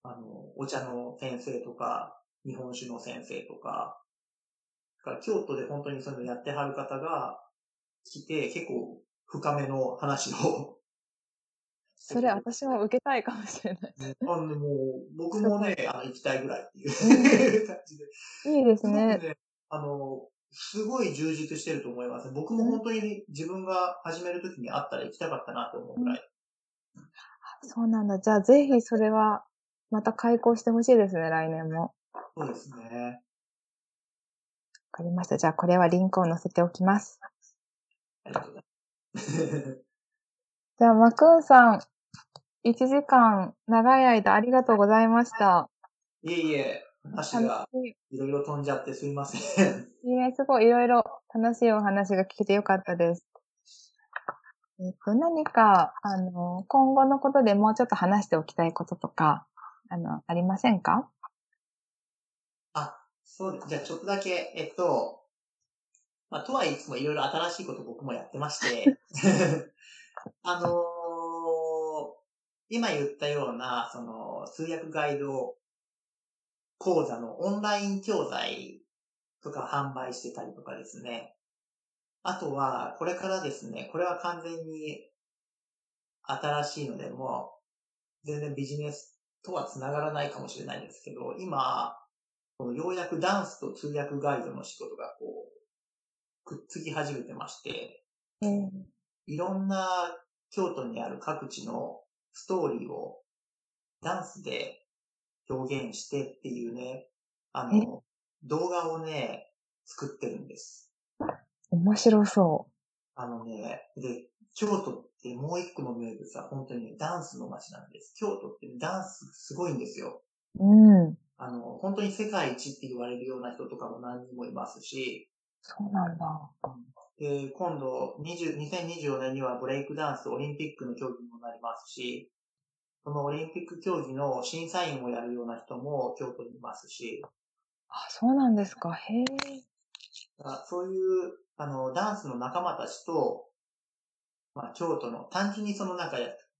あの、お茶の先生とか、日本酒の先生とか、だから京都で本当にそういうのやってはる方が来て、結構深めの話を。それ私も受けたいかもしれない。あのもう、僕もね、あの、行きたいぐらいっていう 感じで。いいですね。ね、あの、すごい充実してると思います。僕も本当に自分が始めるときにあったら行きたかったなと思うぐらい。そうなんだ。じゃあぜひそれはまた開講してほしいですね、来年も。わそうですね。かりました。じゃあこれはリンクを載せておきます。じゃあ、マクーンさん、1時間長い間ありがとうございました。いえいえ、話楽がしいろいろ飛んじゃってすいません。い。いいね、すごいいろいろ楽しいお話が聞けてよかったです。えっと、何か、あの、今後のことでもうちょっと話しておきたいこととか、あの、ありませんか？あ、そうです。じゃあちょっとだけ、えっと、まあ、とはいつもいろいろ新しいこと僕もやってまして、あのー今言ったような、その、通訳ガイド講座のオンライン教材とか販売してたりとかですね。あとは、これからですね、これは完全に新しいので、も、全然ビジネスとは繋がらないかもしれないんですけど、今、ようやくダンスと通訳ガイドの仕事がこう、くっつき始めてまして、えーいろんな京都にある各地のストーリーをダンスで表現してっていうね、あえ？の、動画をね、作ってるんです。面白そあのね、で、京都ってもう一個の名物は本当にね、ダンスの街なんです。京都ってダンスすごいんですよ。う。うん。あの、本当に世界一って言われるような人とかも何人もいますし、そうなんだ。で、今度、20 2024年にはブレイクダンスオリンピックの競技にもなりますし、そのオリンピック競技の審査員をやるような人も京都にいますし、あ、そうなんですか。へえ。あそういう、あの、ダンスの仲間たちと、まあ、京都の、単純にそのなんか、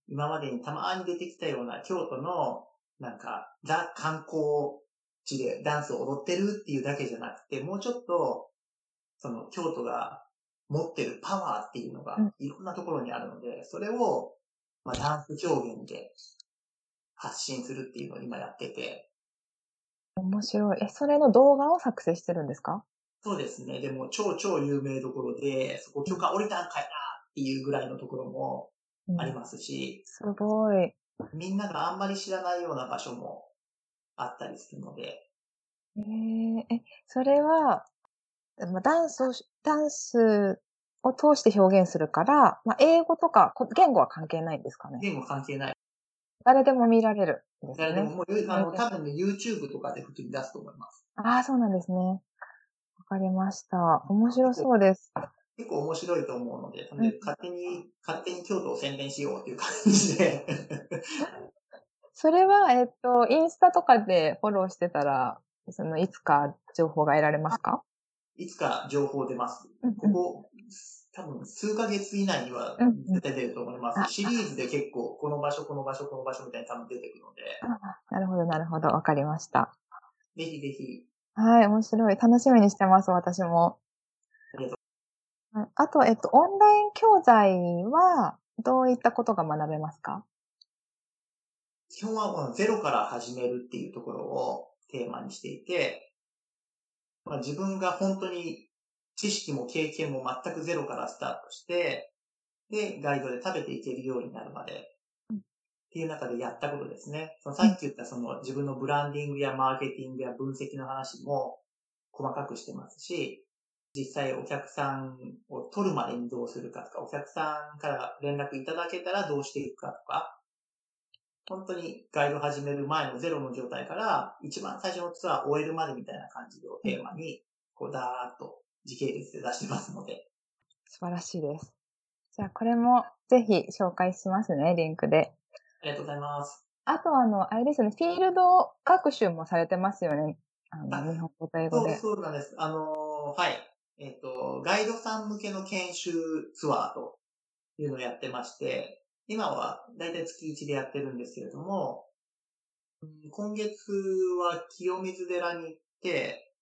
今までにたまに出てきたような京都の、なんか、ザ観光地でダンスを踊ってるっていうだけじゃなくて、もうちょっと、その京都が持ってるパワーっていうのがうんいろんなところにあるので、それを、まあ、ダンス表現で発信するっていうのを今やってて、面白い。え、それの動画を作成してるんですか？そうですね。でも、超超有名どころで、そこ許可降りたんかいなっていうぐらいのところもうんありますし、すごい。みんながあんまり知らないような場所もあったりするので、えー、え、それは、まあダンスをし、ダンスを通して表現するから、まあ、英語とかこ言語は関係ないんですかね？言語関係ない。誰でも見られるんですね。誰でももう、あの、多分ね、YouTube とかで普通に出すと思います。ああ、そうなんですね。わかりました。面白そうです。結構面白いと思うので、なのうんで勝手に、勝手に京都を宣伝しようっていう感じで。それは、えっと、インスタとかでフォローしてたら、その、いつか情報が得られますか？いつか情報出ます。うんうんここ、多分数ヶ月以内にはうんうん絶対出ると思います。あシリーズで結構、この場所、この場所、この場所みたいに多分出てくるので、なるほど、なるほど。わかりました。ぜひぜひ、はい、面白い。楽しみにしてます、私も。あとえっと、オンライン教材は、どういったことが学べますか？基本はこのゼロから始めるっていうところをテーマにしていて、まあ、自分が本当に知識も経験も全くゼロからスタートして、で、ガイドで食べていけるようになるまで、っていう中でやったことですね。そのさっき言ったその自分のブランディングやマーケティングや分析の話も細かくしてますし、実際お客さんを取るまでにどうするかとか、お客さんから連絡いただけたらどうしていくかとか、本当にガイド始める前のゼロの状態から、一番最初のツアーを終えるまでみたいな感じをテーマに、こう、だーっと時系列で出してますので、素晴らしいです。じゃあ、これもぜひ紹介しますね、リンクで。ありがとうございます。あと、あの、あれですね、フィールド学習もされてますよね。あの、あ日本語と英語そう、で。そうなんです。あのーはい。えっ、と、ガイドさん向けの研修ツアーというのをやってまして、今はだいたい月1でやってるんですけれども、今月は清水寺に行って、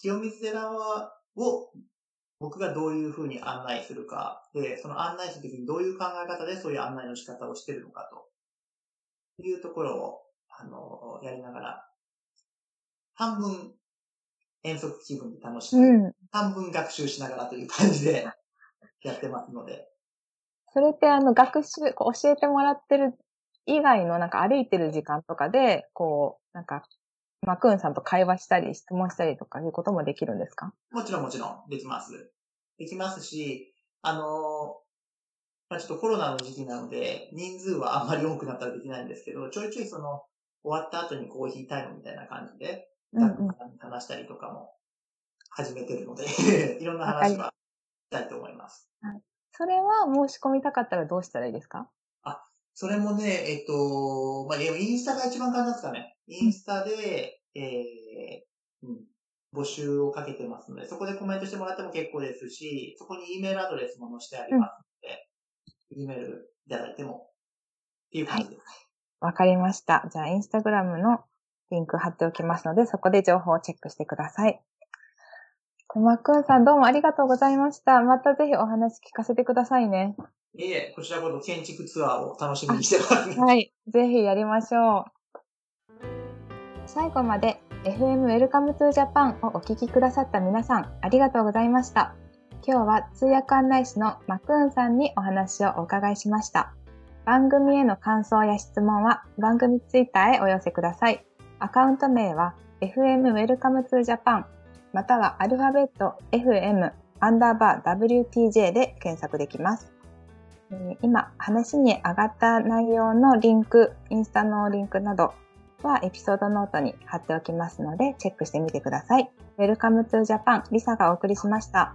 清水寺を僕がどういうふうに案内するか、で、その案内するときにどういう考え方でそういう案内の仕方をしてるのかというところを、あの、やりながら、半分遠足気分で楽しく、うん。半分学習しながらという感じでやってますので、それってあの、学習、こう教えてもらってる以外のなんか歩いてる時間とかで、こう、なんか、マクーンさんと会話したり、質問したりとかいうこともできるんですか？もちろんもちろんできます。できますし、あのーまあ、ちょっとコロナの時期なので、人数はあんまり多くなったらできないんですけど、ちょいちょいその、終わった後にコーヒータイムみたいな感じで、うんうん。話したりとかも始めてるので、いろんな話はしたいと思います。それは申し込みたかったらどうしたらいいですか？それもね、えっと、まあ、インスタが一番簡単ですかね。インスタで、えーうん、募集をかけてますので、そこでコメントしてもらっても結構ですし、そこに E メールアドレスも載せてありますので、E メールいただいても、っていう感じです。わかりました。じゃあ、インスタグラムのリンク貼っておきますので、そこで情報をチェックしてください。マクーンさんどうもありがとうございました。またぜひお話聞かせてくださいね。いえ、こちらこそ建築ツアーを楽しみにしてます。はい。ぜひやりましょう。最後まで FM Welcome to Japan をお聞きくださった皆さん、ありがとうございました。今日は通訳案内士のマクーンさんにお話をお伺いしました。番組への感想や質問は番組ツイッターへお寄せください。アカウント名は FM Welcome to Japan またはアルファベット FM アンダーバー WTJ で検索できます。今話に上がった内容のリンク、インスタのリンクなどはエピソードノートに貼っておきますのでチェックしてみてください。Welcome to Japan リサがお送りしました。